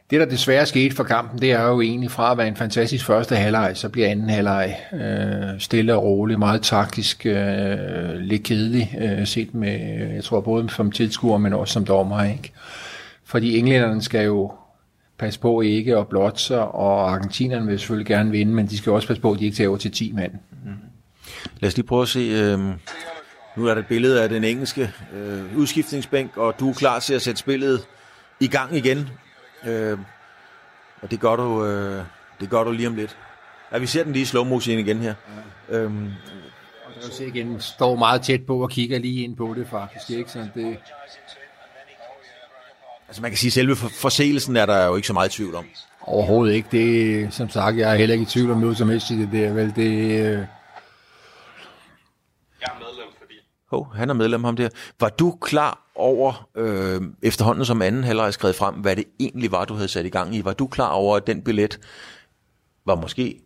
Det, der desværre skete for kampen, det er jo egentlig fra at være en fantastisk første halvleg, så bliver anden halvleg øh, stille og rolig, meget taktisk, øh, lidt kedelig, øh, set med, jeg tror både som tilskuer, men også som dommer, ikke? Fordi englænderne skal jo passe på ikke at blotte sig, og argentinerne vil selvfølgelig gerne vinde, men de skal også passe på, at de ikke tager over til 10 mand. Mm. Lad os lige prøve at se. Øh, Nu er der et billede af den engelske øh, udskiftningsbænk, og du er klar til at sætte spillet i gang igen. Øh, og det gør du, øh, det gør du lige om lidt. Ja, vi ser den lige i slow motion igen her. Ja. Øhm, og der kan se igen, står meget tæt på og kigger lige ind på det faktisk. Ikke? Så det... Altså man kan sige, at selve forseelsen er der jo ikke så meget tvivl om. Overhovedet ikke. Det, som sagt, jeg er heller ikke i tvivl om noget som helst i det der. Vel, det, øh, Oh, han er medlem ham der. Var du klar over, øh, efterhånden som anden halvleg skrevet frem, hvad det egentlig var, du havde sat i gang i? Var du klar over, at den billet var måske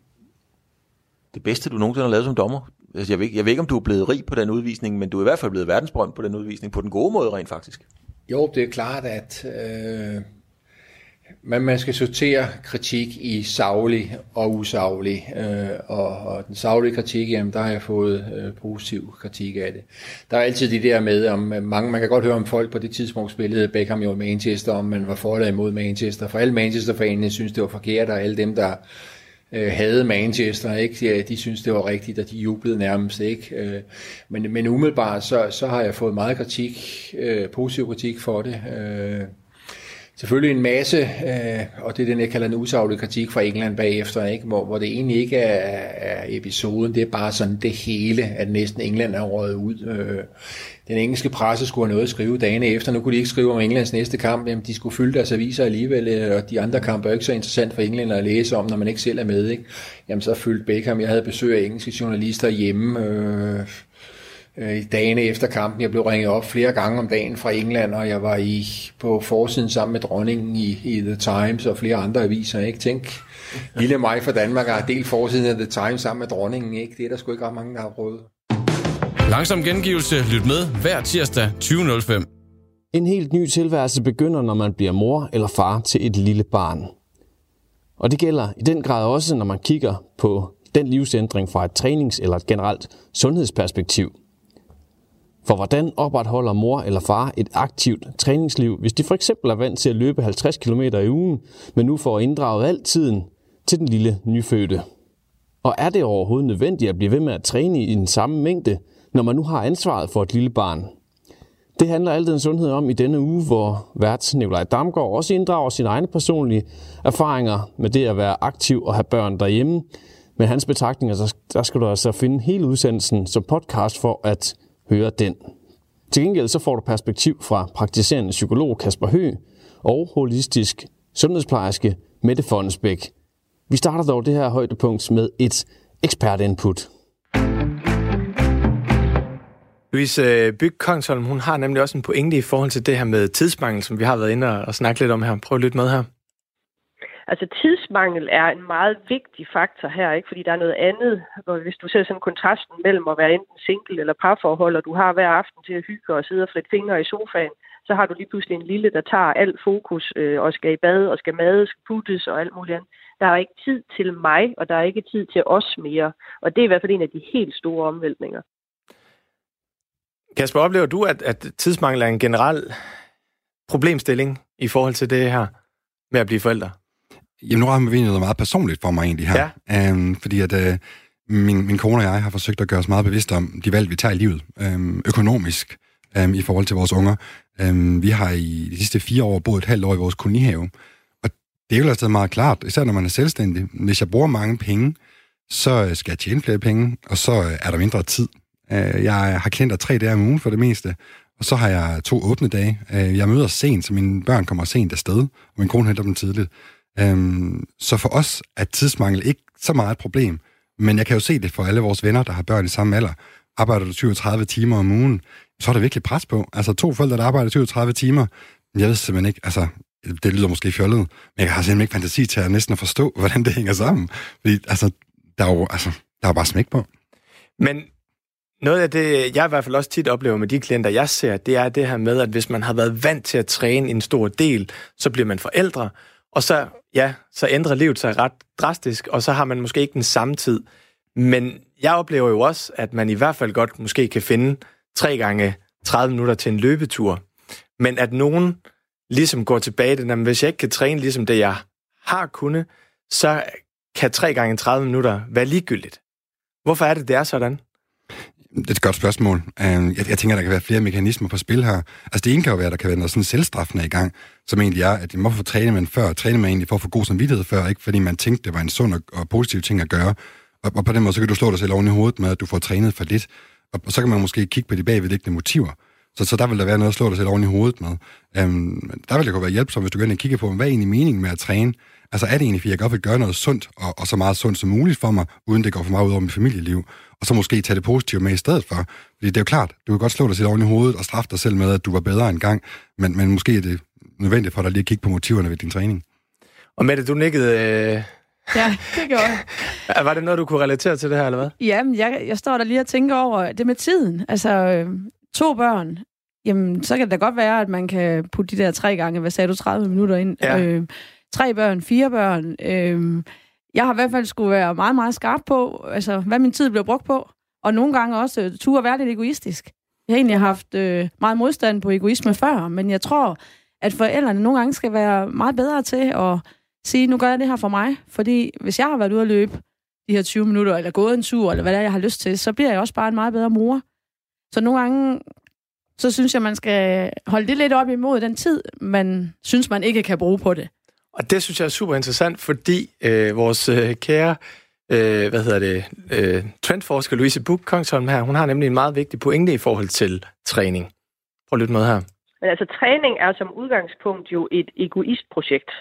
det bedste, du nogensinde har lavet som dommer? Altså, jeg, ved, jeg ved ikke, om du er blevet rig på den udvisning, men du er i hvert fald blevet verdensberømt på den udvisning, på den gode måde rent faktisk. Jo, det er klart, at øh, men man skal sortere kritik i savlig og usaglig. Øh, og, og den savlige kritik, jamen der har jeg fået øh, positiv kritik af det. Der er altid det der med, om øh, mange, man kan godt høre om folk på det tidspunkt spillede Beckham jo Manchester, om man var for eller imod Manchester. For alle Manchester-fanene synes, det var forkert, og alle dem, der øh, havde Manchester, ikke? Ja, de synes, det var rigtigt, og de jublede nærmest. ikke. Øh, men, men umiddelbart, så, så har jeg fået meget kritik, øh, positiv kritik for det. Øh, selvfølgelig en masse, øh, og det er den, jeg kalder en usaglig kritik fra England bagefter, ikke? Hvor, hvor det egentlig ikke er, er episoden, det er bare sådan det hele, at næsten England er røget ud. Øh, den engelske presse skulle have noget at skrive dagene efter. Nu kunne de ikke skrive om Englands næste kamp. Jamen, de skulle fylde deres aviser alligevel, øh, og de andre kampe er ikke så interessant for englænder at læse om, når man ikke selv er med. Ikke? Jamen, så fyldte Beckham. Jeg havde besøg af engelske journalister hjemme. Øh, øh, i dagene efter kampen. Jeg blev ringet op flere gange om dagen fra England, og jeg var i på forsiden sammen med dronningen i, i The Times og flere andre aviser. Ikke? Tænk, lille mig fra Danmark har delt forsiden af The Times sammen med dronningen. Ikke? Det er der sgu ikke ret mange, der har prøvet. Langsom gengivelse. Lyt med hver tirsdag 20.05. En helt ny tilværelse begynder, når man bliver mor eller far til et lille barn. Og det gælder i den grad også, når man kigger på den livsændring fra et trænings- eller et generelt sundhedsperspektiv. For hvordan opretholder mor eller far et aktivt træningsliv, hvis de for eksempel er vant til at løbe 50 km i ugen, men nu får inddraget al tiden til den lille nyfødte? Og er det overhovedet nødvendigt at blive ved med at træne i den samme mængde, når man nu har ansvaret for et lille barn? Det handler alt den sundhed om i denne uge, hvor vært Nikolaj Damgaard også inddrager sine egne personlige erfaringer med det at være aktiv og have børn derhjemme. Med hans betragtninger, der skal du altså finde hele udsendelsen som podcast for at høre den. Til gengæld så får du perspektiv fra praktiserende psykolog Kasper Hø og holistisk sundhedsplejerske Mette Fonsbæk. Vi starter dog det her højdepunkt med et ekspertinput. Louise øh, Byg Kongsholm, hun har nemlig også en pointe i forhold til det her med tidsmangel, som vi har været inde og snakke lidt om her. Prøv at lytte med her. Altså tidsmangel er en meget vigtig faktor her, ikke? fordi der er noget andet. Hvor hvis du ser sådan kontrasten mellem at være enten single eller parforhold, og du har hver aften til at hygge og sidde og flette fingre i sofaen, så har du lige pludselig en lille, der tager alt fokus øh, og skal i bad og skal mad, skal puttes og alt muligt andet. Der er ikke tid til mig, og der er ikke tid til os mere. Og det er i hvert fald en af de helt store omvæltninger. Kasper, oplever du, at, at tidsmangel er en generel problemstilling i forhold til det her med at blive forældre? Jamen, nu rammer vi noget meget personligt for mig egentlig her. Ja. Um, fordi at uh, min, min kone og jeg har forsøgt at gøre os meget bevidst om de valg, vi tager i livet, um, økonomisk, um, i forhold til vores unger. Um, vi har i de sidste fire år boet et halvt år i vores kolonihave, og det er jo altså meget klart, især når man er selvstændig. Hvis jeg bruger mange penge, så skal jeg tjene flere penge, og så er der mindre tid. Uh, jeg har klienter tre dage om ugen for det meste, og så har jeg to åbne dage. Øh, jeg møder sent, så mine børn kommer sent afsted, og min kone henter dem tidligt. Øhm, så for os er tidsmangel ikke så meget et problem, men jeg kan jo se det for alle vores venner, der har børn i samme alder. Arbejder du 37 timer om ugen, så er der virkelig pres på. Altså to forældre, der arbejder 37 timer, jeg ved simpelthen ikke, altså det lyder måske fjollet, men jeg har simpelthen ikke fantasi til at næsten at forstå, hvordan det hænger sammen. Fordi altså, der er jo altså, der er bare smæk på. Men noget af det, jeg i hvert fald også tit oplever med de klienter, jeg ser, det er det her med, at hvis man har været vant til at træne en stor del, så bliver man forældre, og så, ja, så ændrer livet sig ret drastisk, og så har man måske ikke den samme tid. Men jeg oplever jo også, at man i hvert fald godt måske kan finde tre gange 30 minutter til en løbetur. Men at nogen ligesom går tilbage til, at hvis jeg ikke kan træne ligesom det, jeg har kunnet, så kan tre gange 30 minutter være ligegyldigt. Hvorfor er det, det er sådan? Det er et godt spørgsmål. Øhm, jeg, jeg tænker, der kan være flere mekanismer på spil her. Altså det ene kan jo være, at der kan være noget sådan selvstraffende i gang, som egentlig er, at hvorfor træne man før? Træne man egentlig for at få god samvittighed før, ikke fordi man tænkte, det var en sund og, og positiv ting at gøre. Og, og på den måde, så kan du slå dig selv oven i hovedet med, at du får trænet for lidt. Og, og så kan man måske kigge på de bagvedliggende motiver. Så, så der vil der være noget at slå dig selv oven i hovedet med. Øhm, der vil det kunne være hjælpsomt, hvis du går ind og kigger på, hvad er egentlig meningen med at træne? Altså er det egentlig, fordi jeg godt vil gøre noget sundt, og, og så meget sundt som muligt for mig, uden det går for meget ud over mit familieliv, og så måske tage det positive med i stedet for. Fordi det er jo klart, du kan godt slå dig selv oven i hovedet og straffe dig selv med, at du var bedre engang, men, men måske er det nødvendigt for dig lige at kigge på motiverne ved din træning. Og Mette, du nikkede... Øh... Ja, det gjorde jeg. Var det noget, du kunne relatere til det her, eller hvad? Jamen, jeg, jeg står der lige og tænker over det med tiden. Altså, øh, to børn, jamen, så kan det da godt være, at man kan putte de der tre gange, hvad sagde du, 30 minutter ind. Ja. Øh, tre børn, fire børn. Øh, jeg har i hvert fald skulle være meget, meget skarp på, altså, hvad min tid bliver brugt på. Og nogle gange også uh, turde være lidt egoistisk. Jeg har egentlig haft øh, meget modstand på egoisme før, men jeg tror, at forældrene nogle gange skal være meget bedre til at sige, nu gør jeg det her for mig. Fordi hvis jeg har været ude at løbe de her 20 minutter, eller gået en tur, eller hvad det er, jeg har lyst til, så bliver jeg også bare en meget bedre mor. Så nogle gange, så synes jeg, man skal holde det lidt op imod den tid, man synes, man ikke kan bruge på det. Og det synes jeg er super interessant, fordi øh, vores øh, kære øh, hvad hedder det, øh, trendforsker Louise Buch Kongsholm her, hun har nemlig en meget vigtig pointe i forhold til træning. Prøv at lytte med her. Men altså, træning er som udgangspunkt jo et egoistprojekt.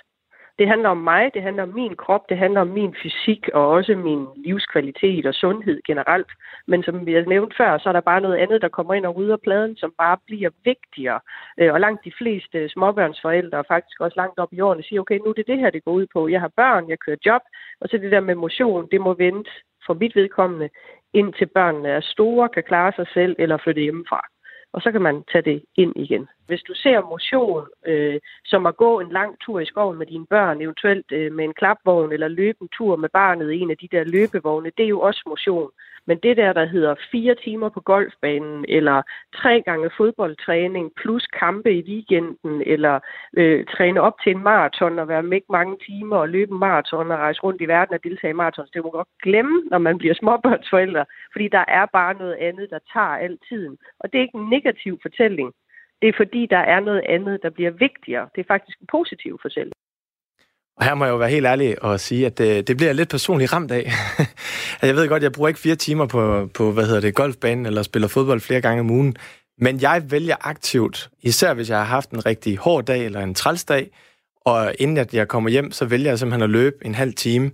Det handler om mig, det handler om min krop, det handler om min fysik og også min livskvalitet og sundhed generelt. Men som vi har nævnt før, så er der bare noget andet, der kommer ind og rydder pladen, som bare bliver vigtigere. Øh, og langt de fleste småbørnsforældre, og faktisk også langt op i årene, siger, okay, nu er det det her, det går ud på. Jeg har børn, jeg kører job, og så det der med motion, det må vente for mit vedkommende, indtil børnene er store, kan klare sig selv eller flytte hjemmefra og så kan man tage det ind igen. Hvis du ser motion øh, som at gå en lang tur i skoven med dine børn, eventuelt øh, med en klapvogn eller løbe en tur med barnet i en af de der løbevogne, det er jo også motion. Men det der, der hedder fire timer på golfbanen, eller tre gange fodboldtræning, plus kampe i weekenden, eller øh, træne op til en maraton og være med mange timer og løbe en maraton og rejse rundt i verden og deltage i maratons, det må man godt glemme, når man bliver småbørnsforældre, fordi der er bare noget andet, der tager al tiden. Og det er ikke en negativ fortælling. Det er fordi, der er noget andet, der bliver vigtigere. Det er faktisk en positiv fortælling. Og her må jeg jo være helt ærlig og sige, at det, det bliver lidt personligt ramt af. jeg ved godt, jeg bruger ikke fire timer på, på hvad hedder det, golfbanen eller spiller fodbold flere gange om ugen. Men jeg vælger aktivt, især hvis jeg har haft en rigtig hård dag eller en trælsdag, og inden at jeg kommer hjem, så vælger jeg simpelthen at løbe en halv time.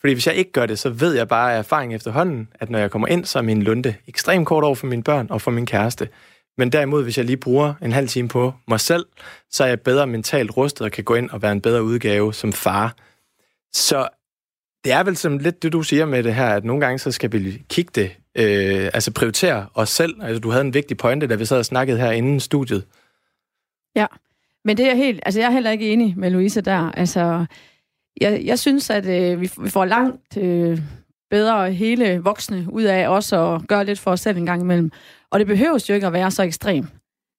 Fordi hvis jeg ikke gør det, så ved jeg bare af erfaring efterhånden, at når jeg kommer ind, så er min lunde ekstremt kort over for mine børn og for min kæreste. Men derimod, hvis jeg lige bruger en halv time på mig selv, så er jeg bedre mentalt rustet og kan gå ind og være en bedre udgave som far. Så det er vel som lidt det, du siger med det her, at nogle gange så skal vi kigge det, øh, altså prioritere os selv. Altså, du havde en vigtig pointe, da vi sad og snakkede her inden studiet. Ja, men det er helt, altså jeg er heller ikke enig med Louise der. Altså, jeg, jeg synes, at øh, vi, vi får langt øh, bedre hele voksne ud af også at gøre lidt for os selv en gang imellem. Og det behøves jo ikke at være så ekstrem.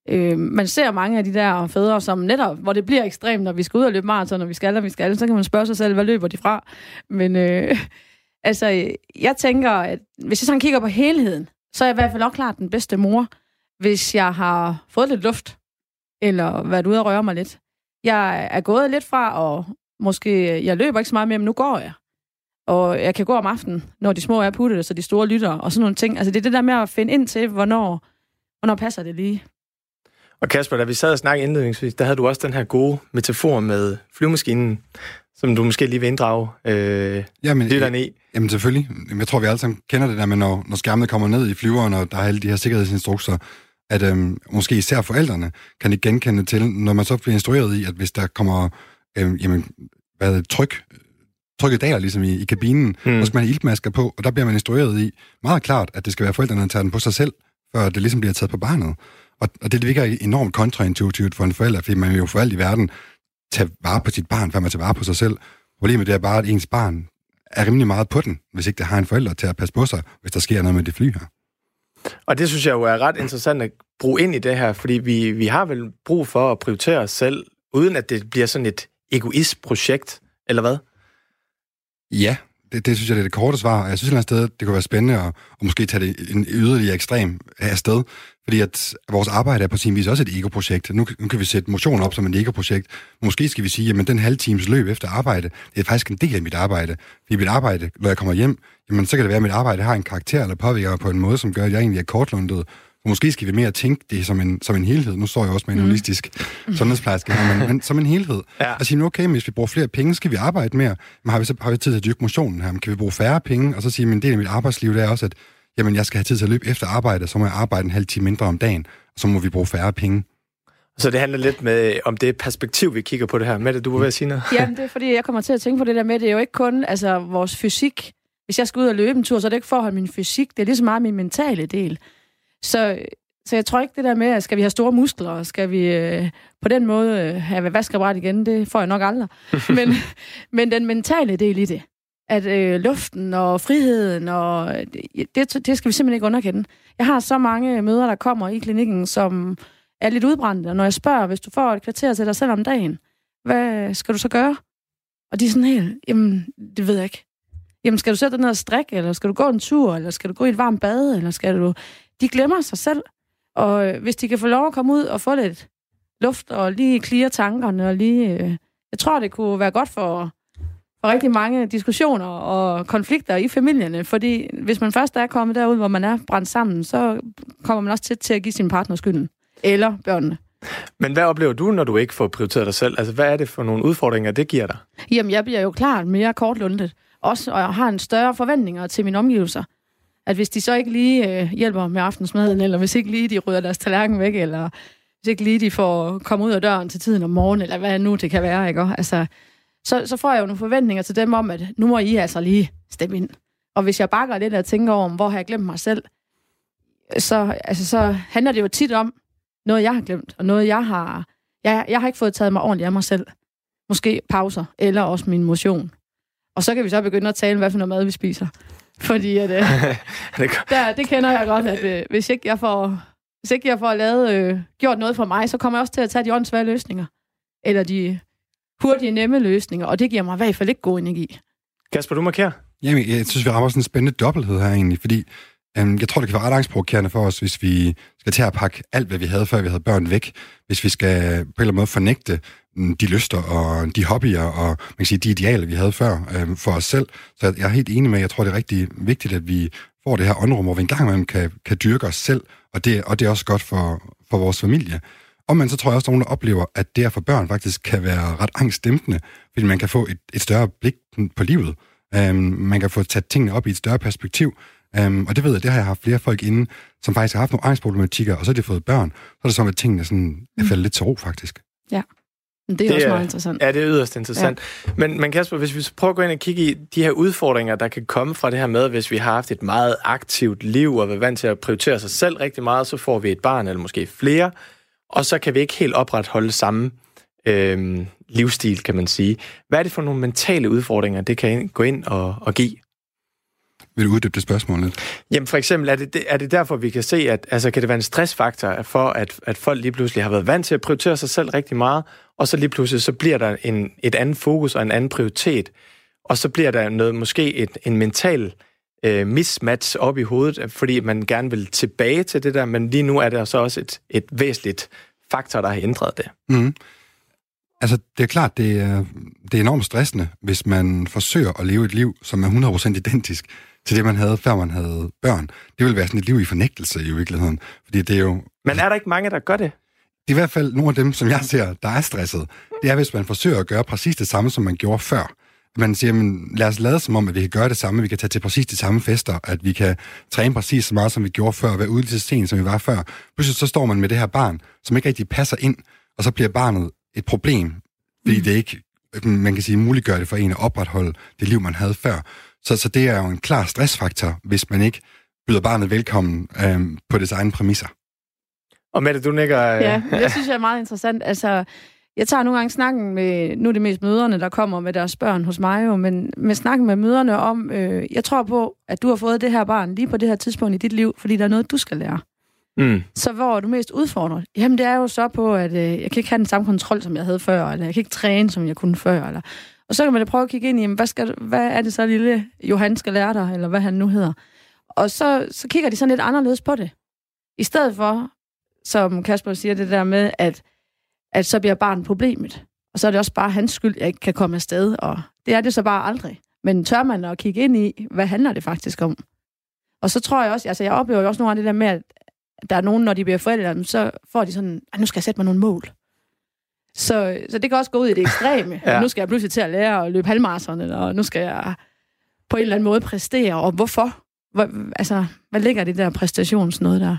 Øh, man ser mange af de der fædre, som netop, hvor det bliver ekstremt, når vi skal ud og løbe maraton, når vi skal, og vi skal, så kan man spørge sig selv, hvad løber de fra? Men øh, altså, jeg tænker, at hvis jeg sådan kigger på helheden, så er jeg i hvert fald også klart den bedste mor, hvis jeg har fået lidt luft, eller været ude og røre mig lidt. Jeg er gået lidt fra, og måske, jeg løber ikke så meget mere, men nu går jeg. Og jeg kan gå om aftenen, når de små er puttet, så de store lytter, og sådan nogle ting. Altså det er det der med at finde ind til, hvornår, hvornår passer det lige. Og Kasper, da vi sad og snakkede indledningsvis, der havde du også den her gode metafor med flyvemaskinen, som du måske lige vil inddrage øh, jamen, lytterne i. Jamen selvfølgelig. Jeg tror, vi alle sammen kender det der med, når, når skærmene kommer ned i flyveren, og der er alle de her sikkerhedsinstrukser, at øhm, måske især forældrene kan ikke genkende til, når man så bliver instrueret i, at hvis der kommer øhm, jamen, hvad, tryk trykket daler ligesom i, i kabinen, mm. og skal man have iltmasker på, og der bliver man instrueret i meget klart, at det skal være forældrene, der tager den på sig selv, før det ligesom bliver taget på barnet. Og, og det virker enormt kontraintuitivt for en forælder, fordi man jo for alt i verden tage vare på sit barn, før man tager vare på sig selv. Problemet er bare, at ens barn er rimelig meget på den, hvis ikke det har en forælder til at passe på sig, hvis der sker noget med det fly her. Og det synes jeg jo er ret interessant at bruge ind i det her, fordi vi, vi har vel brug for at prioritere os selv, uden at det bliver sådan et egoist projekt, eller hvad? Ja, det, det synes jeg, det er det korte svar. Jeg synes et eller andet sted, det kunne være spændende at, at måske tage det en yderligere ekstrem afsted. Fordi at vores arbejde er på sin vis også et ego-projekt. Nu, nu kan vi sætte motion op som et ego-projekt. Måske skal vi sige, at den halve times løb efter arbejde, det er faktisk en del af mit arbejde. Fordi mit arbejde, når jeg kommer hjem, jamen, så kan det være, at mit arbejde har en karakter eller påvirker på en måde, som gør, at jeg egentlig er kortlundet Måske skal vi mere tænke det som en, som en helhed. Nu står jeg også med en mm. holistisk sundhedsplejerske her, men, men som en helhed. Ja. Og sige, okay, men hvis vi bruger flere penge, skal vi arbejde mere. Men har vi, så, har vi tid til at dyrke motionen her? Men kan vi bruge færre penge? Og så sige, at en del af mit arbejdsliv det er også, at jamen, jeg skal have tid til at løbe efter arbejde, så må jeg arbejde en halv time mindre om dagen, og så må vi bruge færre penge. Så det handler lidt med, om det perspektiv, vi kigger på det her. Mette, du var ved at sige noget? Jamen, det er fordi, jeg kommer til at tænke på det der med, det er jo ikke kun altså, vores fysik. Hvis jeg skal ud og løbe en tur, så er det ikke forhold min fysik, det er lige så meget min mentale del. Så så jeg tror ikke det der med, at skal vi have store muskler, og skal vi øh, på den måde øh, have vaskebræt igen, det får jeg nok aldrig. men, men den mentale del i det, at øh, luften og friheden, og det, det skal vi simpelthen ikke underkende. Jeg har så mange møder, der kommer i klinikken, som er lidt udbrændte, og når jeg spørger, hvis du får et kvarter til dig selv om dagen, hvad skal du så gøre? Og de er sådan helt, jamen, det ved jeg ikke. Jamen, skal du sætte dig ned og strikke, eller skal du gå en tur, eller skal du gå i et varmt bad, eller skal du... De glemmer sig selv. Og øh, hvis de kan få lov at komme ud og få lidt luft og lige klire tankerne og lige... Øh, jeg tror, det kunne være godt for, for rigtig mange diskussioner og konflikter i familierne, fordi hvis man først er kommet derud, hvor man er brændt sammen, så kommer man også til, til at give sin partner skylden. Eller børnene. Men hvad oplever du, når du ikke får prioriteret dig selv? Altså, hvad er det for nogle udfordringer, det giver dig? Jamen, jeg bliver jo klart mere kortlundet. Også, og jeg har en større forventninger til mine omgivelser at hvis de så ikke lige øh, hjælper med aftensmaden, eller hvis ikke lige de rydder deres tallerken væk, eller hvis ikke lige de får komme ud af døren til tiden om morgenen, eller hvad nu det kan være, ikke? Altså, så, så får jeg jo nogle forventninger til dem om, at nu må I altså lige stemme ind. Og hvis jeg bakker lidt og tænker over, hvor har jeg glemt mig selv, så, altså, så handler det jo tit om noget, jeg har glemt, og noget, jeg har... Jeg, jeg har ikke fået taget mig ordentligt af mig selv. Måske pauser, eller også min motion. Og så kan vi så begynde at tale, hvad for noget mad vi spiser. Fordi at, øh, der, det kender jeg godt, at øh, hvis ikke jeg får, hvis ikke jeg får lavet, øh, gjort noget for mig, så kommer jeg også til at tage de åndssvære løsninger. Eller de hurtige, nemme løsninger, og det giver mig i hvert fald ikke god energi. Kasper, du markerer? Jamen, jeg synes, vi rammer sådan en spændende dobbelthed her egentlig, fordi øhm, jeg tror, det kan være ret angstprovokerende for os, hvis vi skal til at pakke alt, hvad vi havde, før vi havde børn væk. Hvis vi skal på en eller anden måde fornægte Mm, de lyster og de hobbyer og man kan sige, de idealer, vi havde før øh, for os selv. Så jeg er helt enig med, at jeg tror, det er rigtig vigtigt, at vi får det her åndrum, hvor vi engang imellem kan, kan dyrke os selv, og det, og det er også godt for, for vores familie. Og man så tror jeg også, at nogen, der oplever, at det her for børn faktisk kan være ret angstdæmpende, fordi man kan få et, et større blik på livet. Øhm, man kan få taget tingene op i et større perspektiv. Øhm, og det ved jeg, det har jeg haft flere folk inde, som faktisk har haft nogle angstproblematikker, og så har de fået børn. Så er det som, at tingene sådan, er faldet lidt til ro, faktisk. Ja. Det er det også meget interessant. Ja, det er yderst interessant. Ja. Men, men Kasper, hvis vi prøver at gå ind og kigge i de her udfordringer, der kan komme fra det her med, hvis vi har haft et meget aktivt liv og er vant til at prioritere sig selv rigtig meget, så får vi et barn eller måske flere, og så kan vi ikke helt opretholde samme øh, livsstil, kan man sige. Hvad er det for nogle mentale udfordringer, det kan gå ind og, og give? Vil du uddybe det spørgsmål lidt? Jamen for eksempel, er det, er det derfor, vi kan se, at altså, kan det være en stressfaktor for, at, at folk lige pludselig har været vant til at prioritere sig selv rigtig meget, og så lige pludselig så bliver der en, et andet fokus og en anden prioritet, og så bliver der noget, måske et, en mental øh, mismatch op i hovedet, fordi man gerne vil tilbage til det der, men lige nu er der så også et, et væsentligt faktor, der har ændret det. Mm. Altså, det er klart, det er, det er enormt stressende, hvis man forsøger at leve et liv, som er 100% identisk til det, man havde, før man havde børn. Det vil være sådan et liv i fornægtelse i virkeligheden. Fordi det er jo... Men er der ikke mange, der gør det? Det er i hvert fald nogle af dem, som jeg ser, der er stresset. Det er, hvis man forsøger at gøre præcis det samme, som man gjorde før. Man siger, men lad os lade som om, at vi kan gøre det samme, vi kan tage til præcis de samme fester, at vi kan træne præcis så meget, som vi gjorde før, være ude til sent, som vi var før. Pludselig så står man med det her barn, som ikke rigtig passer ind, og så bliver barnet et problem, fordi mm. det ikke, man kan sige, muliggør det for en at opretholde det liv, man havde før. Så, så det er jo en klar stressfaktor, hvis man ikke byder barnet velkommen øh, på dets egne præmisser. Og Mette, du nikker... Øh... Ja, det synes jeg er meget interessant. Altså, jeg tager nogle gange snakken med, nu er det mest møderne, der kommer med deres børn hos mig jo, men med snakken med møderne om, øh, jeg tror på, at du har fået det her barn lige på det her tidspunkt i dit liv, fordi der er noget, du skal lære. Mm. Så hvor er du mest udfordret? Jamen, det er jo så på, at øh, jeg kan ikke have den samme kontrol, som jeg havde før, eller jeg kan ikke træne, som jeg kunne før, eller og så kan man da prøve at kigge ind i, hvad, skal, hvad er det så, lille Johan skal lære dig, eller hvad han nu hedder. Og så, så kigger de sådan lidt anderledes på det. I stedet for, som Kasper siger, det der med, at, at så bliver barnet problemet. Og så er det også bare hans skyld, jeg ikke kan komme afsted. Og det er det så bare aldrig. Men tør man at kigge ind i, hvad handler det faktisk om? Og så tror jeg også, altså jeg oplever jo også nogle af det der med, at der er nogen, når de bliver forældre, så får de sådan, nu skal jeg sætte mig nogle mål. Så, så det kan også gå ud i det ekstreme. ja. Nu skal jeg pludselig til at lære at løbe halvmarathon, og nu skal jeg på en eller anden måde præstere. Og hvorfor? Hvor, altså, hvad ligger det der præstationsnød der?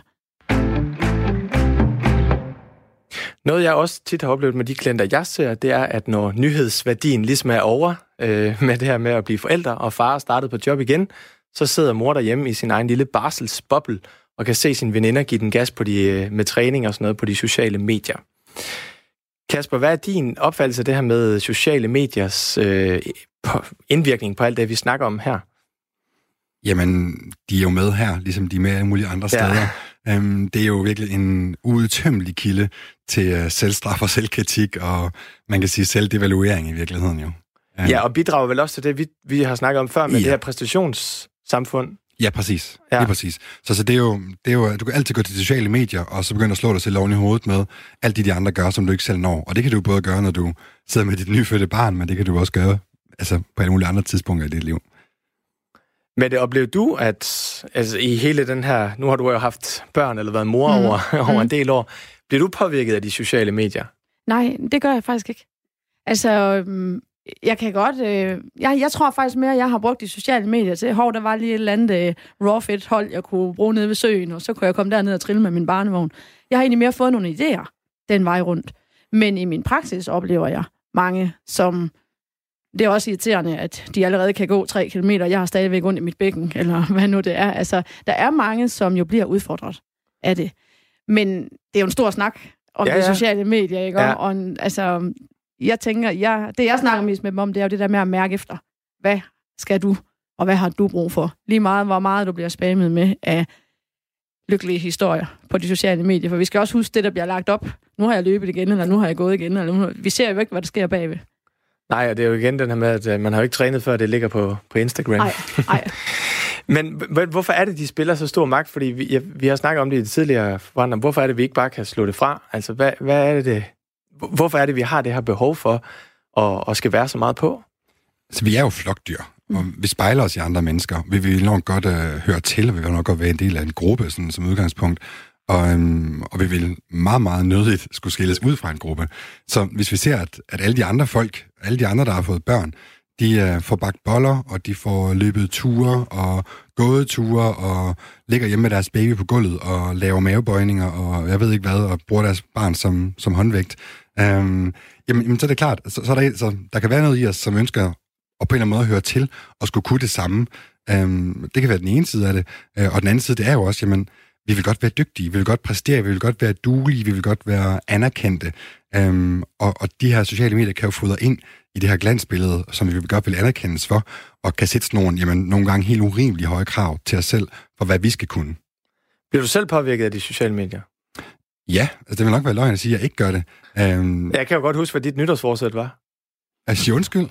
Noget, jeg også tit har oplevet med de klienter, jeg ser, det er, at når nyhedsværdien ligesom er over øh, med det her med at blive forældre, og far er startet på job igen, så sidder mor derhjemme i sin egen lille barselsboble og kan se sine veninder give den gas på de, øh, med træning og sådan noget på de sociale medier. Kasper, hvad er din opfattelse af det her med sociale mediers øh, indvirkning på alt det, vi snakker om her? Jamen, de er jo med her, ligesom de er med alle mulige andre steder. Ja. Øhm, det er jo virkelig en uudtømmelig kilde til uh, selvstraf og selvkritik, og man kan sige selvdevaluering i virkeligheden jo. Ja, og bidrager vel også til det, vi, vi har snakket om før med ja. det her præstationssamfund. Ja, præcis. Ja. Lige præcis. Så, så det, er jo, det er jo, du kan altid gå til de sociale medier, og så begynde at slå dig selv oven i hovedet med alt det, de andre gør, som du ikke selv når. Og det kan du både gøre, når du sidder med dit nyfødte barn, men det kan du også gøre altså, på alle mulige andre tidspunkter i dit liv. Men det oplevede du, at altså, i hele den her... Nu har du jo haft børn eller været mor mm. over, over mm. en del år. Bliver du påvirket af de sociale medier? Nej, det gør jeg faktisk ikke. Altså, øhm, jeg kan godt... Øh, jeg, jeg tror faktisk mere, at jeg har brugt de sociale medier til, hov, der var lige et eller andet øh, raw fit hold, jeg kunne bruge nede ved søen, og så kunne jeg komme derned og trille med min barnevogn. Jeg har egentlig mere fået nogle idéer den vej rundt. Men i min praksis oplever jeg mange, som... Det er også irriterende, at de allerede kan gå tre kilometer. Jeg har stadigvæk ondt i mit bækken, eller hvad nu det er. Altså, der er mange, som jo bliver udfordret af det. Men det er jo en stor snak om ja, ja. de sociale medier, ikke? Ja. Og, altså, jeg tænker, jeg, det jeg snakker mest med dem om, det er jo det der med at mærke efter. Hvad skal du, og hvad har du brug for? Lige meget, hvor meget du bliver spammet med af lykkelige historier på de sociale medier. For vi skal også huske det, der bliver lagt op. Nu har jeg løbet igen, eller nu har jeg gået igen. Eller nu, vi ser jo ikke, hvad der sker bagved. Nej, og det er jo igen den her med, at øh, man har jo ikke trænet før, det ligger på, på Instagram. Nej, nej. Men hvorfor er det, de spiller så stor magt? Fordi vi, ja, vi har snakket om det i det tidligere forandring. Hvorfor er det, vi ikke bare kan slå det fra? Altså, hvad, hvad er det, det hvorfor er det, vi har det her behov for at, at skal være så meget på? Så vi er jo flokdyr, og vi spejler os i andre mennesker. Vi vil nok godt uh, høre til, og vi vil nok godt være en del af en gruppe sådan, som udgangspunkt. Og, um, og vi vil meget, meget nødigt skulle skilles ud fra en gruppe. Så hvis vi ser, at, at alle de andre folk, alle de andre, der har fået børn, de uh, får bagt boller, og de får løbet ture og gået ture, og ligger hjemme med deres baby på gulvet og laver mavebøjninger, og jeg ved ikke hvad, og bruger deres barn som, som håndvægt. Øhm, jamen, jamen, så er det klart, så, så, er der, så der kan være noget i os, som ønsker at på en eller anden måde høre til, og skulle kunne det samme. Øhm, det kan være den ene side af det, øh, og den anden side, det er jo også, jamen, vi vil godt være dygtige, vi vil godt præstere, vi vil godt være duelige, vi vil godt være anerkendte. Øhm, og, og de her sociale medier kan jo fodre ind i det her glansbillede, som vi godt vil anerkendes for, og kan sætte nogle, jamen, nogle gange helt urimelig høje krav til os selv, for hvad vi skal kunne. Bliver du selv påvirket af de sociale medier? Ja, altså det vil nok være løgn at sige, at jeg ikke gør det. Um, jeg kan jo godt huske, hvad dit nytårsforsæt var. Altså, undskyld.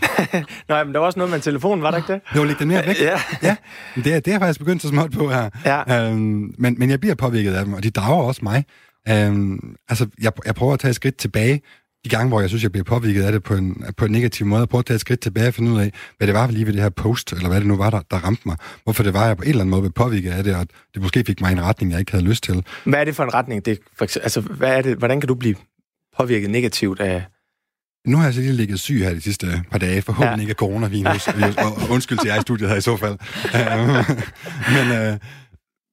Nej, men der var også noget med en telefon, var der ikke det? Jo, læg den mere væk. ja. ja. Det, er, det er faktisk begyndt så småt på her. Ja. Um, men, men jeg bliver påvirket af dem, og de drager også mig. Um, altså, jeg, jeg prøver at tage et skridt tilbage, de gange, hvor jeg synes, jeg bliver påvirket af det på en, på en negativ måde, og prøve at tage et skridt tilbage og finde ud af, hvad det var lige ved det her post, eller hvad det nu var, der, der ramte mig. Hvorfor det var, jeg på en eller anden måde blev påvirket af det, og det måske fik mig i en retning, jeg ikke havde lyst til. Hvad er det for en retning? Det, for, altså, hvad er det, hvordan kan du blive påvirket negativt af... Nu har jeg så lige ligget syg her de sidste par dage, forhåbentlig ja. ikke af coronavirus, og undskyld til jer i studiet her i så fald. men, uh,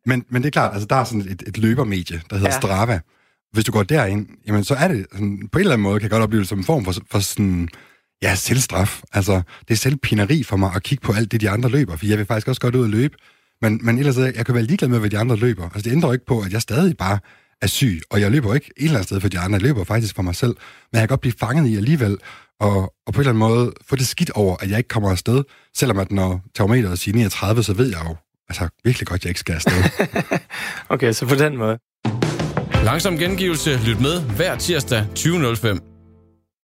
men, men det er klart, altså der er sådan et, et løbermedie, der hedder ja. Strava, hvis du går derind, jamen så er det sådan, på en eller anden måde, kan jeg godt opleve det som en form for, for sådan, ja, selvstraf. Altså, det er selvpineri for mig at kigge på alt det, de andre løber, for jeg vil faktisk også godt ud og løbe. Men, men ellers, øh, jeg kan være ligeglad med, hvad de andre løber. Altså, det ændrer ikke på, at jeg stadig bare er syg, og jeg løber ikke et eller andet sted for de andre, jeg løber faktisk for mig selv. Men jeg kan godt blive fanget i alligevel, og, og på en eller anden måde få det skidt over, at jeg ikke kommer afsted, selvom at når termometeret siger 39, så ved jeg jo altså virkelig godt, at jeg ikke skal afsted. okay, så på den måde. Langsom gengivelse. Lyt med hver tirsdag 20.05.